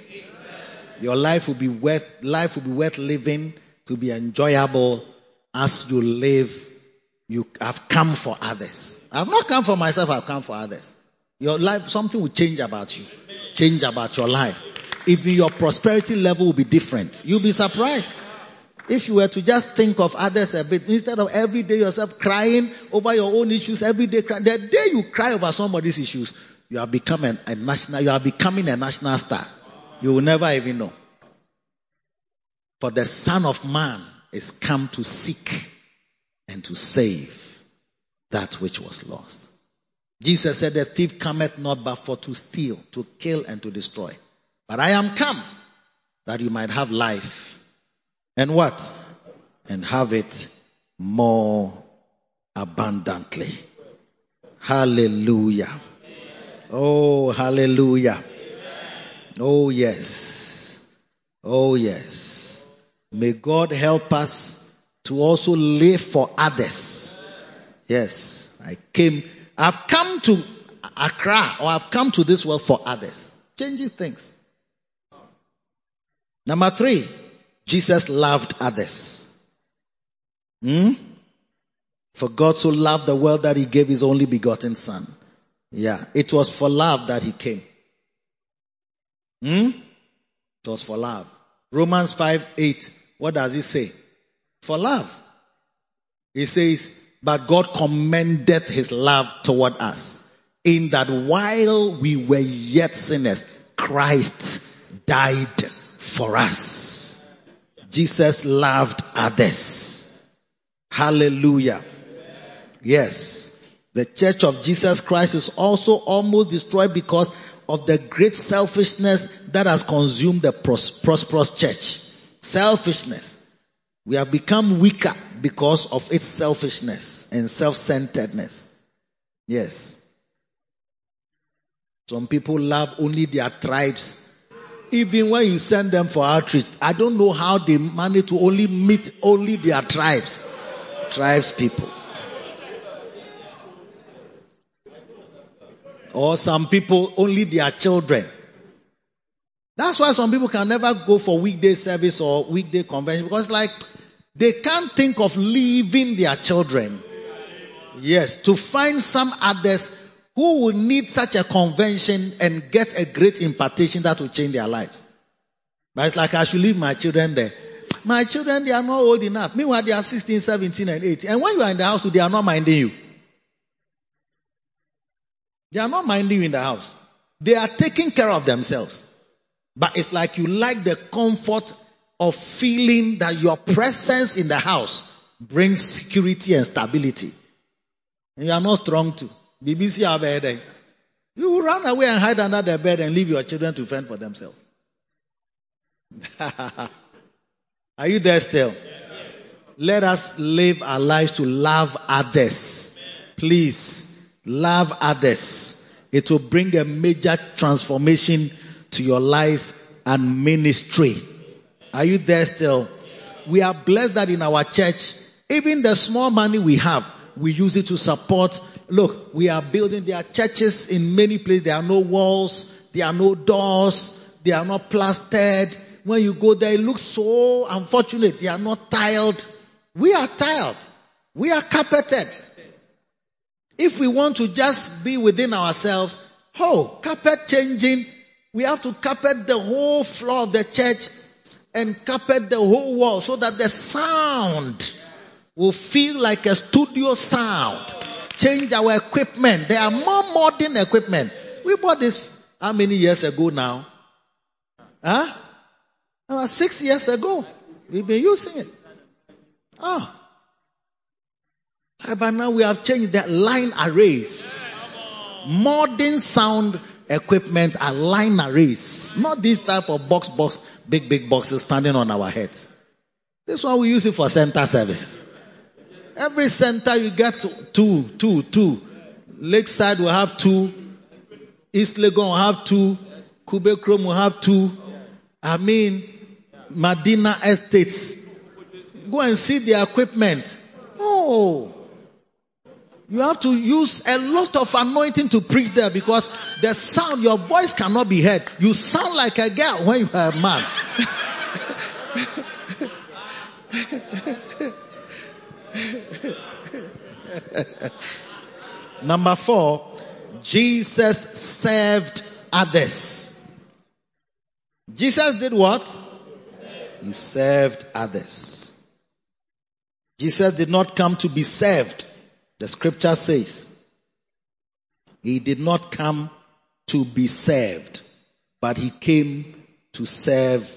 [SPEAKER 3] Your life will be worth, life will be worth living to be enjoyable as you live. You have come for others. I've not come for myself, I've come for others. Your life, something will change about you. Change about your life. Even your prosperity level will be different. You'll be surprised. If you were to just think of others a bit, instead of every day yourself crying over your own issues, every day crying, the day you cry over somebody's issues, you are becoming a national, you are becoming a national star. You will never even know. For the Son of Man is come to seek and to save that which was lost. Jesus said, The thief cometh not but for to steal, to kill, and to destroy. But I am come that you might have life. And what? And have it more abundantly. Hallelujah. Oh, hallelujah. Oh, yes. Oh, yes. May God help us to also live for others. Yes. I came, I've come to Accra or I've come to this world for others. Changes things. Number three, Jesus loved others. Hmm? For God so loved the world that he gave his only begotten son. Yeah, it was for love that he came. Hmm? It was for love. Romans 5 8. What does it say? For love. He says, but God commendeth his love toward us in that while we were yet sinners, Christ died for us. Jesus loved others. Hallelujah. Yes. The church of Jesus Christ is also almost destroyed because of the great selfishness that has consumed the prosperous church. Selfishness. We have become weaker because of its selfishness and self-centeredness. Yes. Some people love only their tribes. Even when you send them for outreach, I don't know how they manage to only meet only their tribes. Tribes people. Or some people only their children. That's why some people can never go for weekday service or weekday convention because like they can't think of leaving their children. Yes, to find some others who will need such a convention and get a great impartation that will change their lives. But it's like I should leave my children there. My children, they are not old enough. Meanwhile, they are 16, 17, and 18. And when you are in the house, they are not minding you. They are not minding you in the house. They are taking care of themselves. But it's like you like the comfort of feeling that your presence in the house brings security and stability. And you are not strong too. BBC are You will run away and hide under the bed and leave your children to fend for themselves. are you there still? Let us live our lives to love others. Please Love others. It will bring a major transformation to your life and ministry. Are you there still? We are blessed that in our church, even the small money we have, we use it to support. Look, we are building, there are churches in many places, there are no walls, there are no doors, they are not plastered. When you go there, it looks so unfortunate. They are not tiled. We are tiled. We are carpeted. If we want to just be within ourselves, oh, carpet changing, we have to carpet the whole floor of the church and carpet the whole wall so that the sound will feel like a studio sound. Change our equipment. There are more modern equipment. We bought this how many years ago now? Huh? About six years ago. We've been using it. Ah. But now we have changed the line arrays. Modern sound equipment are line arrays. Not this type of box box, big big boxes standing on our heads. This one we use it for center service. Every center you get two, two, two. Lakeside will have two. East Legon will have two. Kube Chrome will have two. I mean, Medina Estates. Go and see the equipment. Oh. You have to use a lot of anointing to preach there because the sound, your voice cannot be heard. You sound like a girl when you are a man. Number four, Jesus served others. Jesus did what? He served others. Jesus did not come to be served. The scripture says he did not come to be served, but he came to serve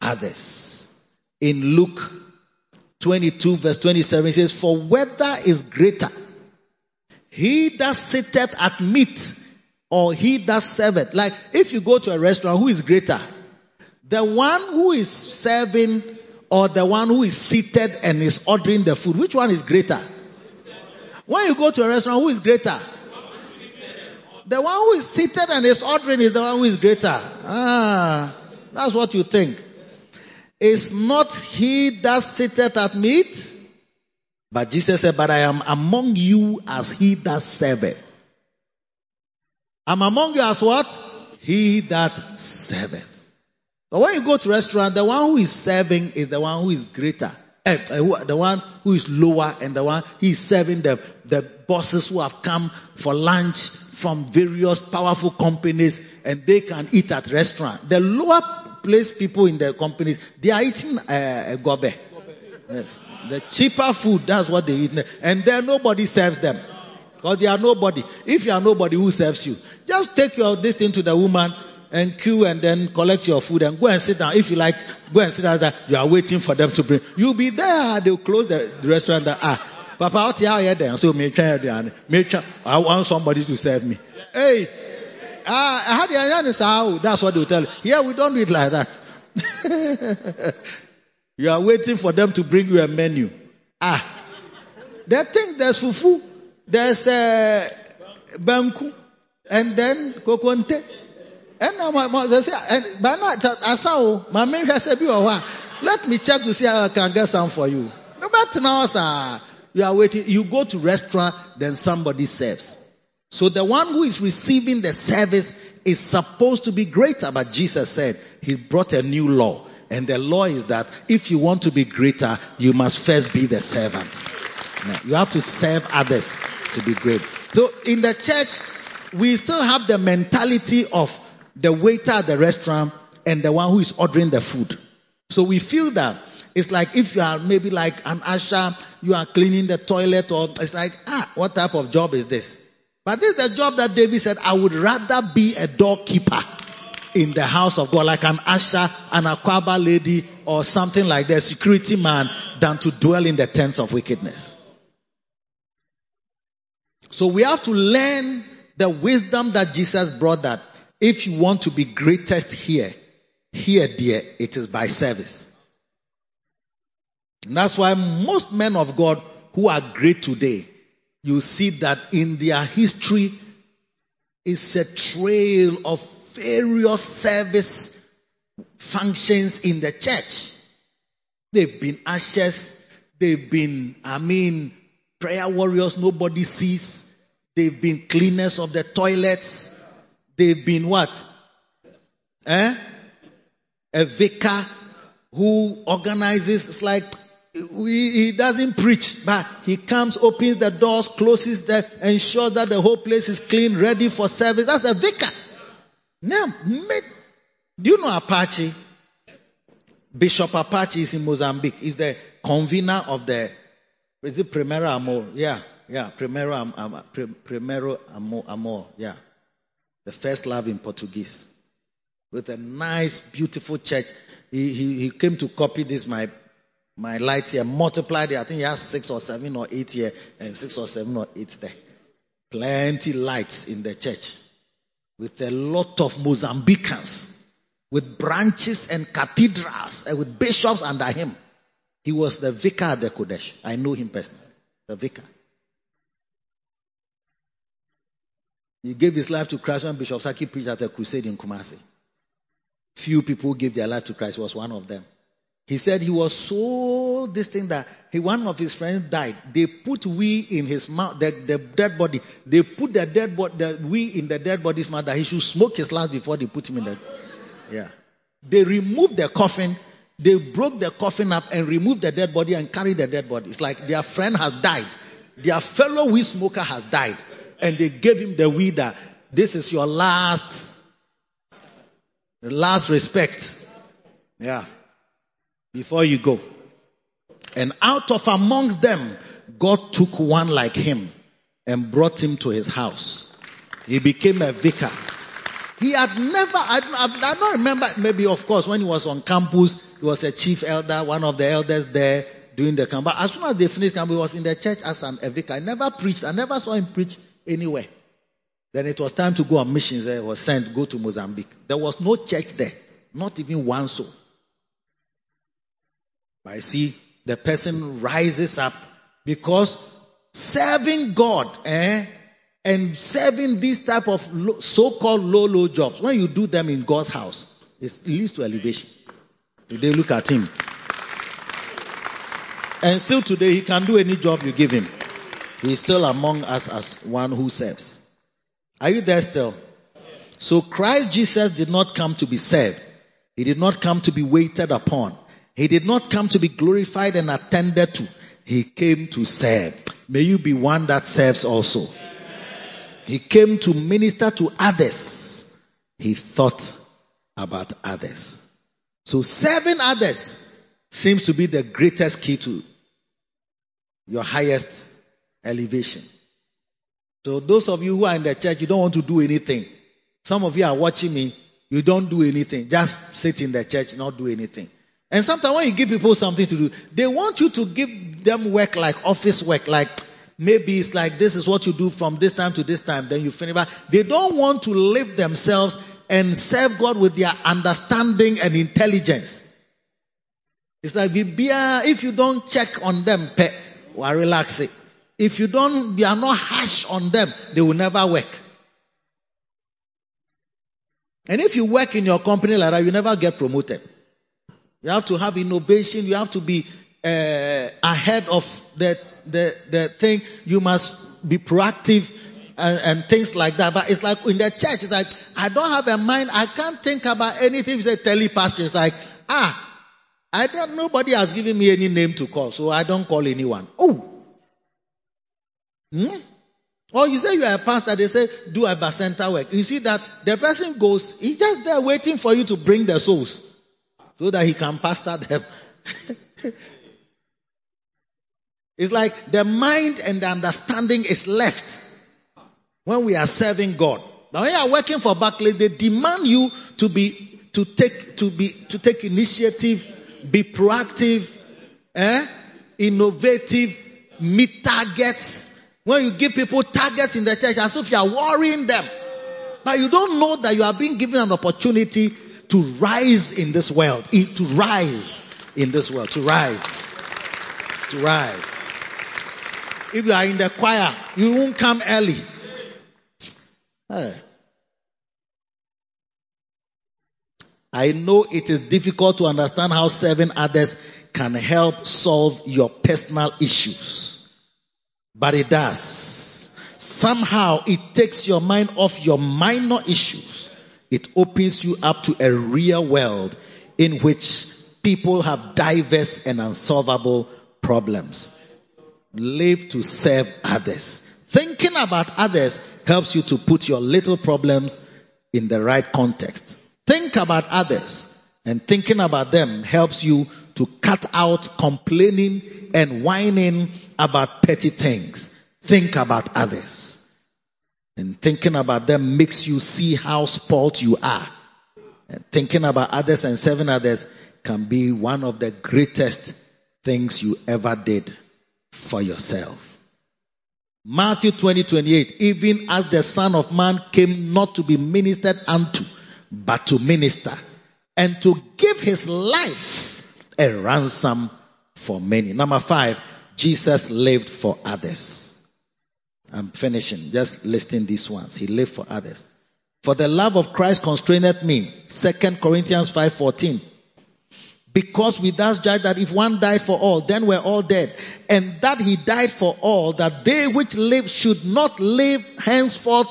[SPEAKER 3] others. In Luke 22 verse 27 says, For whether is greater, he that sitteth at meat or he that serveth. Like if you go to a restaurant, who is greater? The one who is serving or the one who is seated and is ordering the food. Which one is greater? When you go to a restaurant, who is greater? The one who is seated and is ordering is the one who is greater. Ah, that's what you think. Is not he that sitteth at meat? But Jesus said, But I am among you as he that serveth. I'm among you as what? He that serveth. But when you go to restaurant, the one who is serving is the one who is greater. Eh, eh, the one who is lower and the one he is serving the, the bosses who have come for lunch from various powerful companies and they can eat at restaurant. The lower place people in the companies, they are eating uh, gobe. Yes. The cheaper food, that's what they eat. And then nobody serves them. Because they are nobody. If you are nobody, who serves you? Just take your this thing to the woman and queue and then collect your food and go and sit down. If you like, go and sit down there. You are waiting for them to bring. You'll be there. They'll close the, the restaurant. Ah, Papa, out here then. So make sure make sure I want somebody to serve me. Hey, ah, the That's what they'll tell you. Here we don't do it like that. you are waiting for them to bring you a menu. Ah, they think there's fufu, there's uh, banku, and then kokonte. And ma ma sɛ sɛ bana asa o maame hwɛ sɛ bi wɔ hɔ a let me check to see how I can get some for you. No matter now, sir. You are waiting. You go to restaurant, then somebody serves. So the one who is receiving the service is supposed to be greater. But Jesus said he brought a new law. And the law is that if you want to be greater, you must first be the servant. You have to serve others to be great. So in the church, we still have the mentality of the waiter at the restaurant and the one who is ordering the food. So we feel that it's like if you are maybe like an usher, you are cleaning the toilet or it's like, ah, what type of job is this? But this is the job that David said, I would rather be a doorkeeper in the house of God, like an usher, an akwaaba lady, or something like that, security man, than to dwell in the tents of wickedness. So we have to learn the wisdom that Jesus brought that if you want to be greatest here, here dear, it is by service. And that's why most men of God who are great today, you see that in their history is a trail of various service functions in the church. They've been ushers, they've been, I mean, prayer warriors nobody sees. They've been cleaners of the toilets. They've been what? Eh? A vicar who organizes, it's like we, he doesn't preach, but he comes, opens the doors, closes the, ensures that the whole place is clean, ready for service. That's a vicar. Now, do you know Apache? Bishop Apache is in Mozambique. He's the convener of the, is it Primeiro Amor? Yeah, yeah, Primeiro, Am, Am, Primeiro Amor, Amor, yeah. the first love in Portuguese, with a nice, beautiful church. He, he, he came to copy this, my, my lights here, multiplied it. I think he has six or seven or eight here, and six or seven or eight there. Plenty lights in the church, with a lot of Mozambicans, with branches and cathedrals, and with bishops under him. He was the vicar at the Qodesh. I know him personally. The vicar. He gave his life to Christ when Bishop Saki preached at a crusade in Kumasi. Few people gave their life to Christ. He was one of them. He said he was so this thing that he, one of his friends died. They put we in his mouth, the, the dead body. They put the dead body, the we in the dead body's mouth that he should smoke his last before they put him in the. Yeah. They removed the coffin. They broke the coffin up and removed the dead body and carried the dead body. It's like their friend has died. Their fellow weed smoker has died and they gave him the weed that this is your last, last respect. Yeah. Before you go. And out of amongst them, God took one like him and brought him to his house. He became a vicar. He had never, I, I, don't remember, maybe of course when he was on campus, he was a chief elder, one of the elders there doing the camp. But as soon as they finished camp, he was in the church as an, a vicar. I never preached. I never saw him preach anywhere. Then it was time to go on missions. He was sent, go to Mozambique. There was no church there, not even one soul. But I see the person rises up because serving God eh, and serving these type of so-called low, low jobs, when you do them in God's house, it leads to elevation. They look at him. And still today, he can do any job you give him. He is still among us as one who serves. Are you there still? So Christ Jesus did not come to be served. He did not come to be waited upon. He did not come to be glorified and attended to. He came to serve. May you be one that serves also. He came to minister to others. He thought about others. So serving others seems to be the greatest key to your highest elevation. So those of you who are in the church, you don't want to do anything. Some of you are watching me, you don't do anything. Just sit in the church, not do anything. And sometimes when you give people something to do, they want you to give them work like office work, like maybe it's like this is what you do from this time to this time, then you finish. But they don't want to live themselves and serve God with their understanding and intelligence. It's like uh, if you don't check on them, or relax it. If you don't, you are not harsh on them, they will never work. And if you work in your company like that, you never get promoted. You have to have innovation. You have to be uh, ahead of the, the, the thing. You must be proactive and, and, things like that. But it's like in the church, it's like, I don't have a mind. I can't think about anything. You say, tell pastor. It's like, ah, I don't, nobody has given me any name to call. So I don't call anyone. Oh, Hmm? Or you say you are a pastor, they say do a bacenta work. You see that the person goes, he's just there waiting for you to bring the souls so that he can pastor them. it's like the mind and the understanding is left when we are serving God. Now when you are working for Barclays, they demand you to be to take to be to take initiative, be proactive, eh? innovative, meet targets, when you give people targets in the church as if you are worrying them. But you don't know that you are being given an opportunity to rise in this world. To rise in this world. To rise. To rise. If you are in the choir, you won't come early. I know it is difficult to understand how serving others can help solve your personal issues. But it does. Somehow it takes your mind off your minor issues. It opens you up to a real world in which people have diverse and unsolvable problems. Live to serve others. Thinking about others helps you to put your little problems in the right context. Think about others and thinking about them helps you to cut out complaining and whining about petty things. Think about others. And thinking about them makes you see how spoiled you are. And thinking about others and serving others can be one of the greatest things you ever did for yourself. Matthew 20, 28. Even as the Son of Man came not to be ministered unto, but to minister and to give his life a ransom for many. Number five, Jesus lived for others. I'm finishing, just listing these ones. He lived for others. For the love of Christ constraineth me. Second Corinthians 5:14. Because we thus judge that if one died for all, then we're all dead. And that he died for all, that they which live should not live henceforth,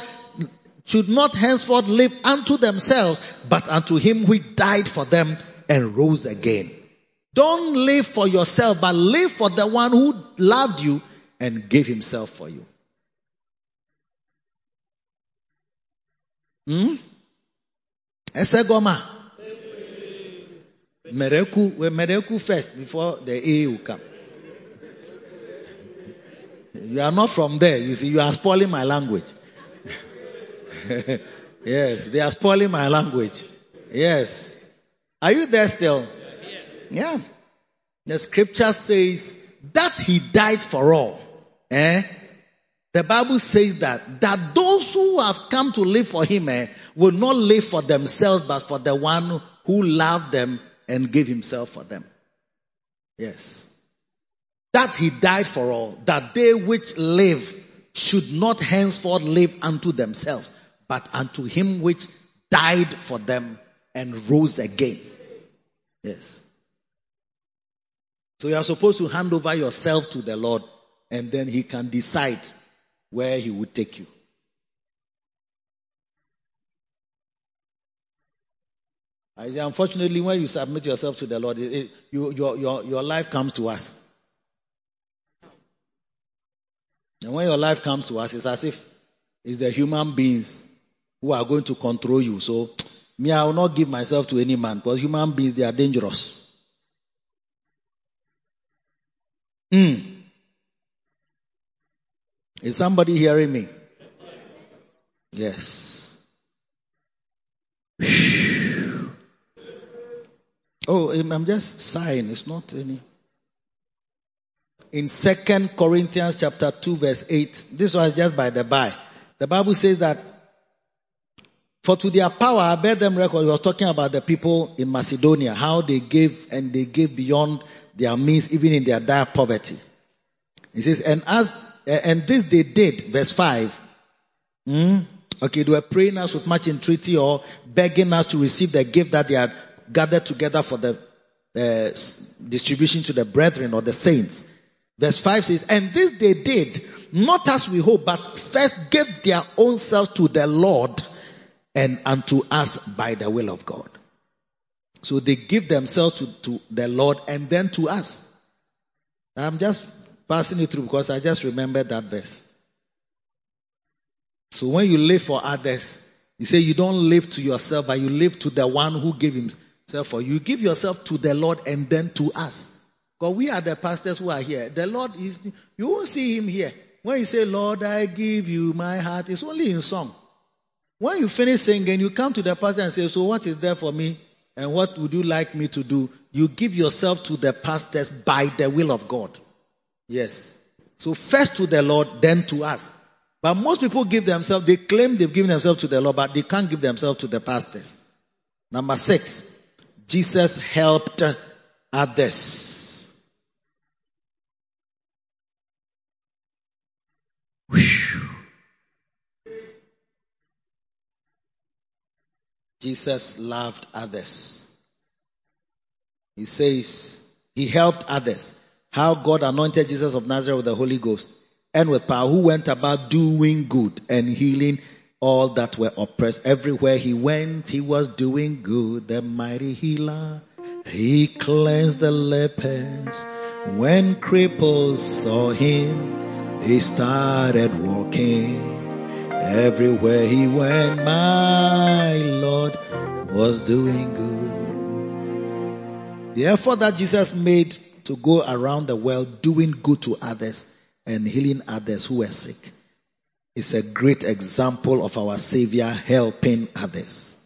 [SPEAKER 3] should not henceforth live unto themselves, but unto him who died for them and rose again. Don't live for yourself, but live for the one who loved you and gave himself for you. Hmm? Esegoma. Mereku, we Mereku first before the A will come. You are not from there. You see, you are spoiling my language. yes, they are spoiling my language. Yes. Are you there still? Yeah. The scripture says that he died for all. Eh? The Bible says that, that those who have come to live for him eh, will not live for themselves, but for the one who loved them and gave himself for them. Yes. That he died for all, that they which live should not henceforth live unto themselves, but unto him which died for them and rose again. Yes. So you are supposed to hand over yourself to the Lord and then he can decide where he would take you. I say, unfortunately, when you submit yourself to the Lord, it, it, you, your, your, your life comes to us. And when your life comes to us, it's as if it's the human beings who are going to control you. So, me, I will not give myself to any man because human beings, they are dangerous. Mm. Is somebody hearing me? Yes. Oh, I'm just sighing. It's not any. In Second Corinthians chapter 2 verse 8, this was just by the by. The Bible says that for to their power I bear them record. He was talking about the people in Macedonia, how they gave and they gave beyond their means, even in their dire poverty. He says, and as and this they did, verse 5. Hmm? Okay, they were praying us with much entreaty or begging us to receive the gift that they had gathered together for the uh, distribution to the brethren or the saints. Verse 5 says, And this they did, not as we hope, but first gave their own selves to the Lord and unto us by the will of God. So they give themselves to, to the Lord and then to us. I'm just passing it through because I just remembered that verse. So when you live for others, you say you don't live to yourself, but you live to the one who gave himself for you. You give yourself to the Lord and then to us. Because we are the pastors who are here. The Lord is, you won't see him here. When you say, Lord, I give you my heart, it's only in song. When you finish singing, you come to the pastor and say, so what is there for me? And what would you like me to do? You give yourself to the pastors by the will of God. Yes. So first to the Lord, then to us. But most people give themselves, they claim they've given themselves to the Lord, but they can't give themselves to the pastors. Number six, Jesus helped others. Jesus loved others. He says he helped others. How God anointed Jesus of Nazareth with the Holy Ghost and with power, who went about doing good and healing all that were oppressed. Everywhere he went, he was doing good. The mighty healer. He cleansed the lepers. When cripples saw him, they started walking. Everywhere he went, my Lord was doing good. The effort that Jesus made to go around the world doing good to others and healing others who were sick is a great example of our Savior helping others.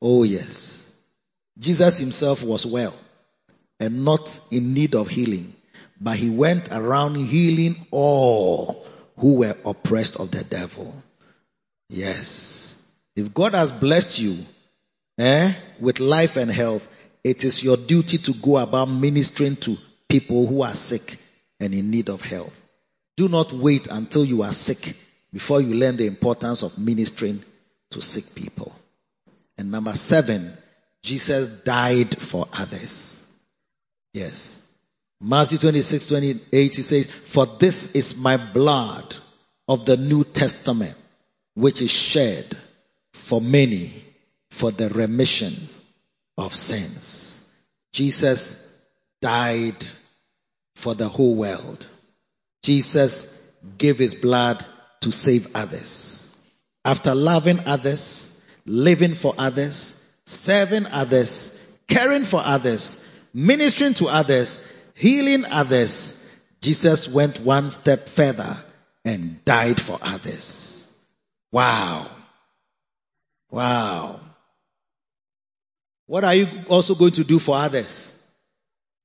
[SPEAKER 3] Oh yes. Jesus himself was well and not in need of healing, but he went around healing all who were oppressed of the devil. Yes. If God has blessed you eh, with life and health, it is your duty to go about ministering to people who are sick and in need of help. Do not wait until you are sick before you learn the importance of ministering to sick people. And number seven, Jesus died for others. Yes. Matthew 26, 28, he says, For this is my blood of the New Testament, which is shed for many for the remission of sins. Jesus died for the whole world. Jesus gave his blood to save others. After loving others, living for others, serving others, caring for others, ministering to others, healing others, Jesus went one step further and died for others. Wow. Wow. What are you also going to do for others?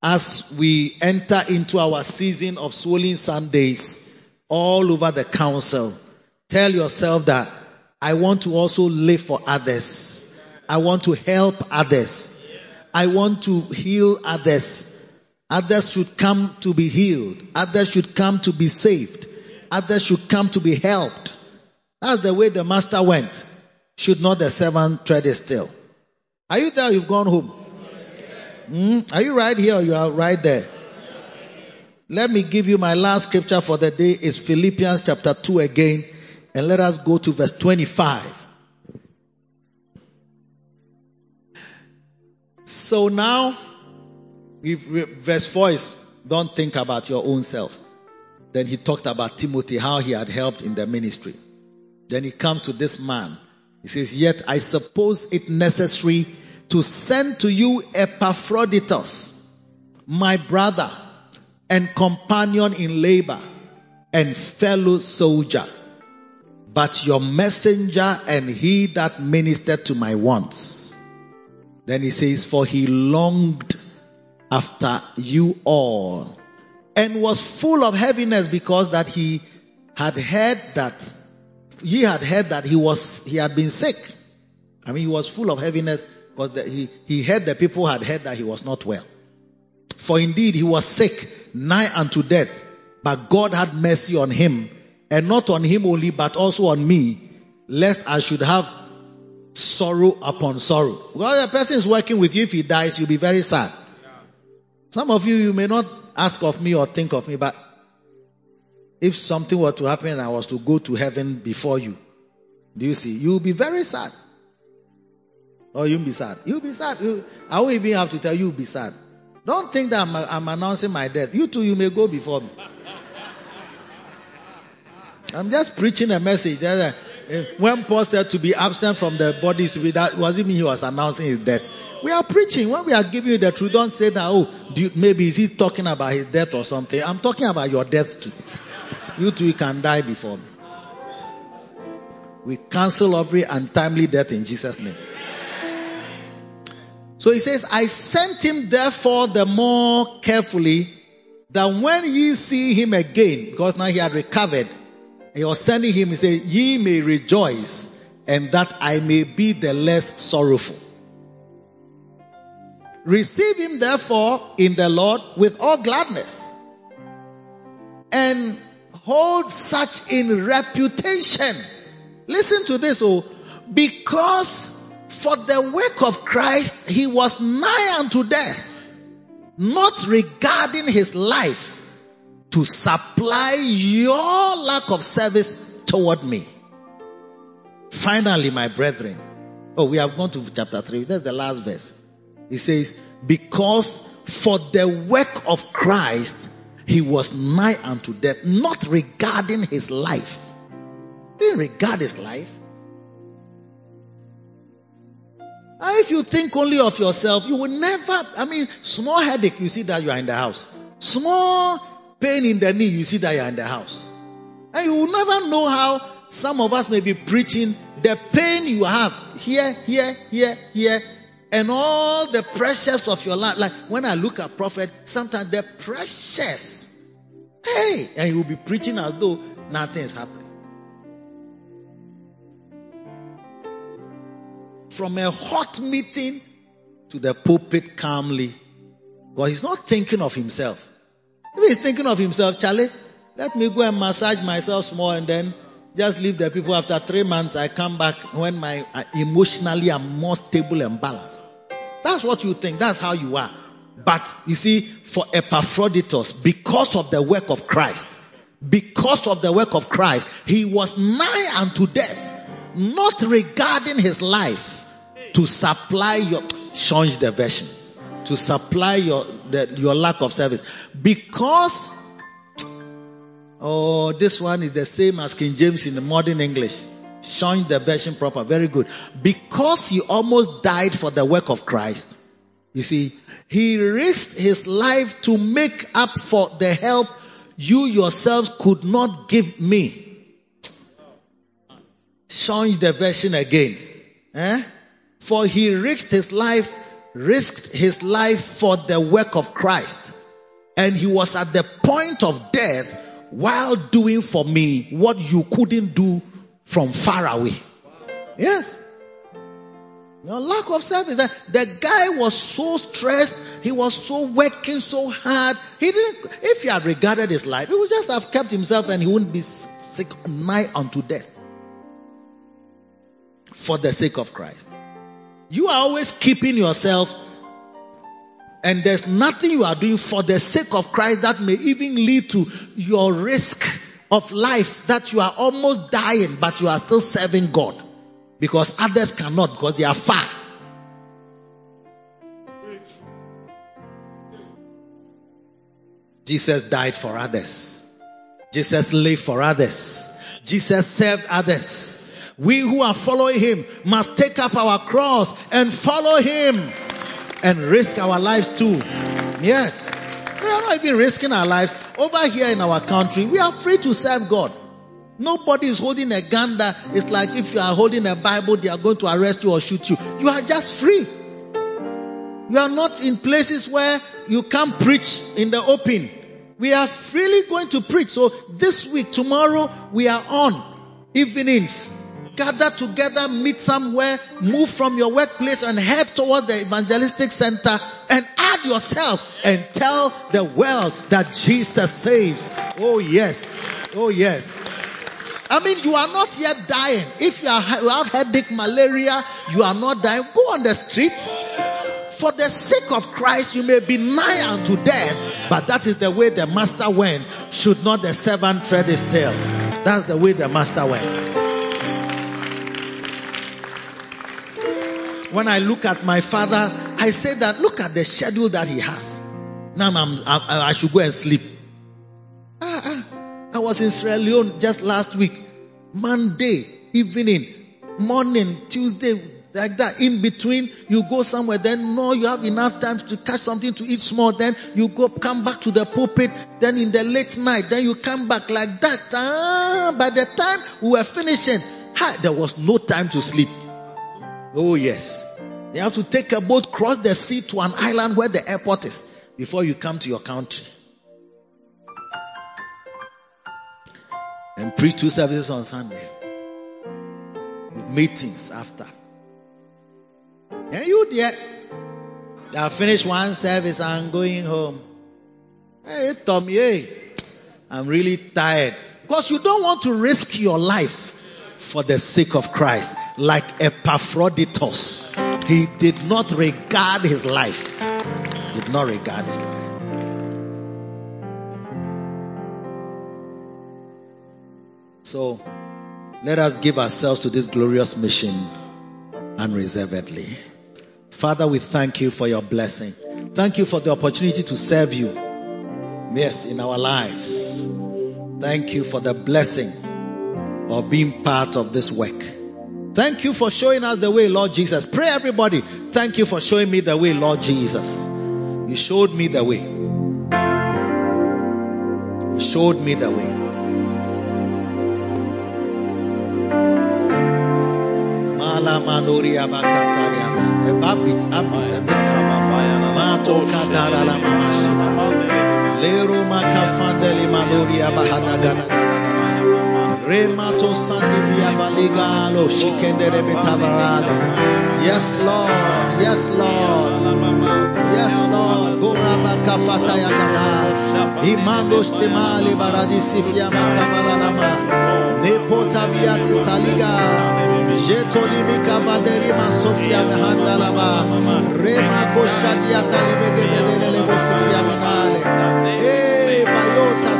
[SPEAKER 3] As we enter into our season of swollen Sundays all over the council, tell yourself that I want to also live for others. I want to help others. I want to heal others. Others should come to be healed. Others should come to be saved. Others should come to be helped. That's the way the master went. Should not the servant tread still? Are you there? You've gone home. Hmm? Are you right here or you are right there? Let me give you my last scripture for the day is Philippians chapter 2 again and let us go to verse 25. So now, if verse 4 is don't think about your own self. Then he talked about Timothy, how he had helped in the ministry. Then he comes to this man. He says, Yet I suppose it necessary to send to you Epaphroditus, my brother and companion in labor and fellow soldier, but your messenger and he that ministered to my wants. Then he says, For he longed after you all and was full of heaviness because that he had heard that he had heard that he was he had been sick. I mean, he was full of heaviness because the, he, he heard the people had heard that he was not well. For indeed he was sick, nigh unto death, but God had mercy on him, and not on him only, but also on me, lest I should have sorrow upon sorrow. Well, the person is working with you. If he dies, you'll be very sad. Some of you, you may not ask of me or think of me, but if something were to happen and I was to go to heaven before you, do you see? You'll be very sad. Or you'll be sad. You'll be sad. You, I won't even have to tell you, you'll be sad. Don't think that I'm, I'm announcing my death. You too, you may go before me. I'm just preaching a message. Eh, when Paul said to be absent from the bodies to be that was it mean he was announcing his death? We are preaching when we are giving you the truth. Don't say that. Oh, you, maybe is he talking about his death or something? I'm talking about your death too. You too can die before me. We cancel every untimely death in Jesus' name. So he says, I sent him therefore the more carefully that when ye see him again, because now he had recovered, he was sending him, he said, Ye may rejoice, and that I may be the less sorrowful. Receive him therefore in the Lord with all gladness, and hold such in reputation. Listen to this, oh, because for the work of Christ he was nigh unto death, not regarding his life to supply your lack of service toward me. Finally, my brethren. Oh, we have gone to chapter 3. That's the last verse. He says, Because for the work of Christ, he was nigh unto death, not regarding his life. Didn't regard his life. If you think only of yourself, you will never, I mean, small headache, you see that you are in the house. Small pain in the knee, you see that you're in the house. And you will never know how some of us may be preaching the pain you have here, here, here, here, and all the pressures of your life. Like when I look at prophet, sometimes the pressures. Hey, and he will be preaching as though nothing is happening. From a hot meeting to the pulpit calmly. Because he's not thinking of himself. If he's thinking of himself, Charlie, let me go and massage myself small and then just leave the people. After three months, I come back when my uh, emotionally I'm more stable and balanced. That's what you think. That's how you are. But you see, for Epaphroditus, because of the work of Christ, because of the work of Christ, he was nigh unto death, not regarding his life to supply your, change the version, to supply your, the, your lack of service. Because, oh, this one is the same as King James in the modern English. Change the version proper. Very good. Because he almost died for the work of Christ. You see, he risked his life to make up for the help you yourselves could not give me. Change the version again. Eh? For he risked his life, risked his life for the work of Christ. And he was at the point of death while doing for me what you couldn't do from far away. Yes. Your lack of service. That the guy was so stressed. He was so working so hard. He didn't. If he had regarded his life, he would just have kept himself, and he wouldn't be sick nigh unto death. For the sake of Christ, you are always keeping yourself, and there's nothing you are doing for the sake of Christ that may even lead to your risk of life that you are almost dying, but you are still serving God because others cannot because they are far. Jesus died for others. Jesus lived for others. Jesus served others. We who are following him must take up our cross and follow him and risk our lives too. Yes. We are not even risking our lives. Over here in our country, we are free to serve God. Nobody is holding a gun that it's like if you are holding a Bible, they are going to arrest you or shoot you. You are just free. You are not in places where you can't preach in the open. We are freely going to preach. So this week, tomorrow, we are on evenings. Gather together, meet somewhere, move from your workplace and head towards the evangelistic center and add yourself and tell the world that Jesus saves. Oh yes. Oh yes. I mean, you are not yet dying. If you, are, you have headache, malaria, you are not dying. Go on the street. For the sake of Christ, you may be nigh unto death, but that is the way the master went. Should not the servant tread his tail? That's the way the master went. When I look at my father, I say that look at the schedule that he has. Now I'm, I, I should go and sleep. Ah, ah. I was in Sierra Leone just last week. Monday evening, morning, Tuesday, like that. In between, you go somewhere. Then no, you have enough time to catch something to eat small. Then you go come back to the pulpit. Then in the late night, then you come back like that. Ah, by the time we were finishing, there was no time to sleep. Oh yes. You have to take a boat, cross the sea to an island where the airport is before you come to your country. And preach two services on Sunday. With meetings after. And you there? I finished one service, I'm going home. Hey, Tommy, hey, I'm really tired. Because you don't want to risk your life for the sake of Christ. Like Epaphroditus. He did not regard his life. Did not regard his life. So, let us give ourselves to this glorious mission unreservedly. Father, we thank you for your blessing. Thank you for the opportunity to serve you. Yes, in our lives. Thank you for the blessing of being part of this work. Thank you for showing us the way, Lord Jesus. Pray everybody. Thank you for showing me the way, Lord Jesus. You showed me the way. You showed me the way. gana. Remato sandi bia shikendere. Yes, Lord. Yes, Lord. Yes, Lord. Goraba kafata yagana. Imando stemali baradisi fia makabalalama. Nepota viati saliga. Jetolimi kabaderi masofia mehandalaba. Rema koshadia manale. Eh, bayota.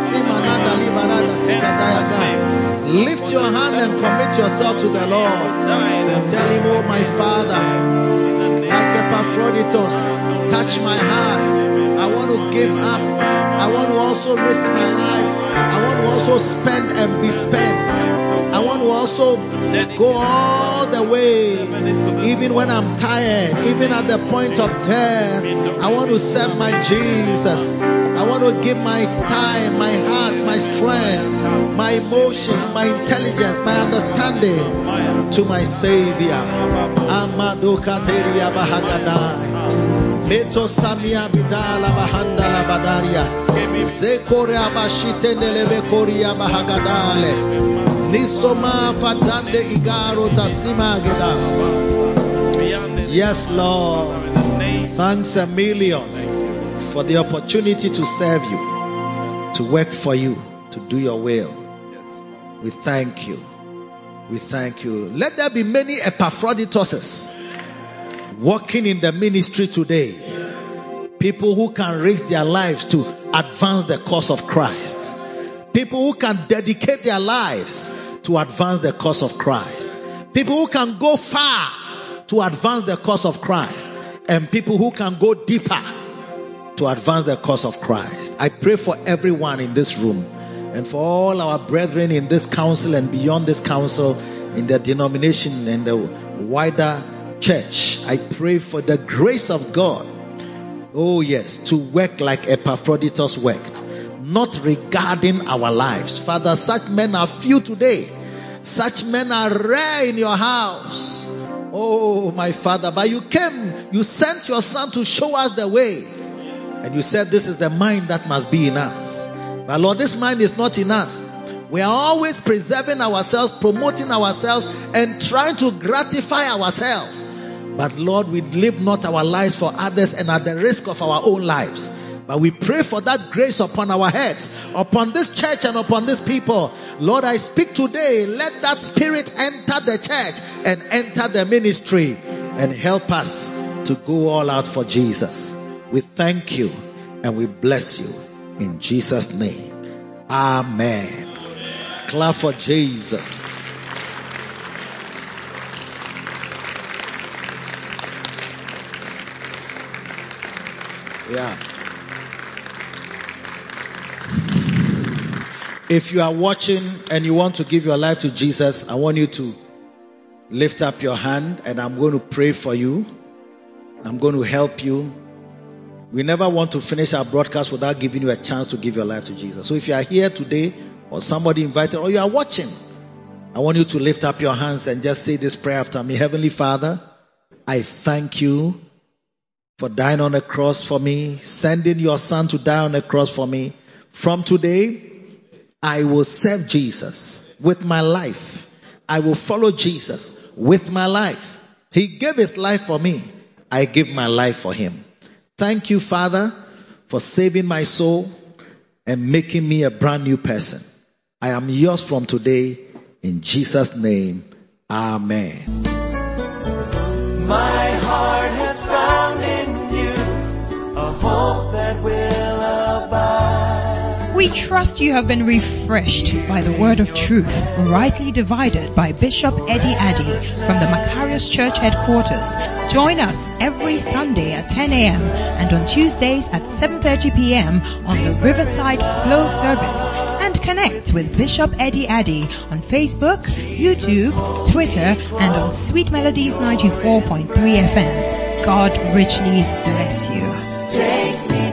[SPEAKER 3] Lift your hand and commit yourself to the Lord. Tell him, oh my Father, Epaphroditus, touch my heart. I want to give up. I want to also risk my life. I want to also spend and be spent. I want to also go all the way, even when I'm tired, even at the point of death. I want to serve my Jesus. Want to give my time, my heart, my strength, my emotions, my intelligence, my understanding to my Savior. Amado Bahagadai. Meto Samia Bidala Bahandala Badaria. Sekorea Bashitendeleve Korea Bahagadale. Nisoma Fatande Igaro Tasima. Yes, Lord. Thanks a million for the opportunity to serve you, to work for you, to do your will. We thank you. We thank you. Let there be many Epaphroditus working in the ministry today. People who can risk their lives to advance the cause of Christ. People who can dedicate their lives to advance the cause of Christ. People who can go far to advance the cause of Christ. And people who can go deeper to advance the cause of Christ. I pray for everyone in this room and for all our brethren in this council and beyond this council in the denomination and the wider church. I pray for the grace of God. Oh yes, to work like Epaphroditus worked, not regarding our lives. Father, such men are few today. Such men are rare in your house. Oh, my Father, but you came, you sent your Son to show us the way. And you said this is the mind that must be in us. But Lord, this mind is not in us. We are always preserving ourselves, promoting ourselves, and trying to gratify ourselves. But Lord, we live not our lives for others and at the risk of our own lives. But we pray for that grace upon our heads, upon this church and upon this people. Lord, I speak today. Let that spirit enter the church and enter the ministry and help us to go all out for Jesus. We thank you and we bless you in Jesus' name. Amen. Clap for Jesus. Yeah. If you are watching and you want to give your life to Jesus, I want you to lift up your hand and I'm going to pray for you. I'm going to help you. We never want to finish our broadcast without giving you a chance to give your life to Jesus. So if you are here today or somebody invited or you are watching, I want you to lift up your hands and just say this prayer after me. Heavenly Father, I thank you for dying on the cross for me, sending your son to die on the cross for me. From today, I will serve Jesus with my life. I will follow Jesus with my life. He gave his life for me. I give my life for him. Thank you, Father, for saving my soul and making me a brand new person. I am yours from today in Jesus' name. Amen.
[SPEAKER 1] My
[SPEAKER 2] trust you have been refreshed by the word of truth, rightly divided by Bishop Eddie Addy from the Makarios Church headquarters. Join us every Sunday at 10 a.m. and on Tuesdays at 7.30 p.m. on the Riverside Flow service and connect with Bishop Eddie Addy on Facebook, YouTube, Twitter and on Sweet Melodies 94.3 FM. God richly bless you.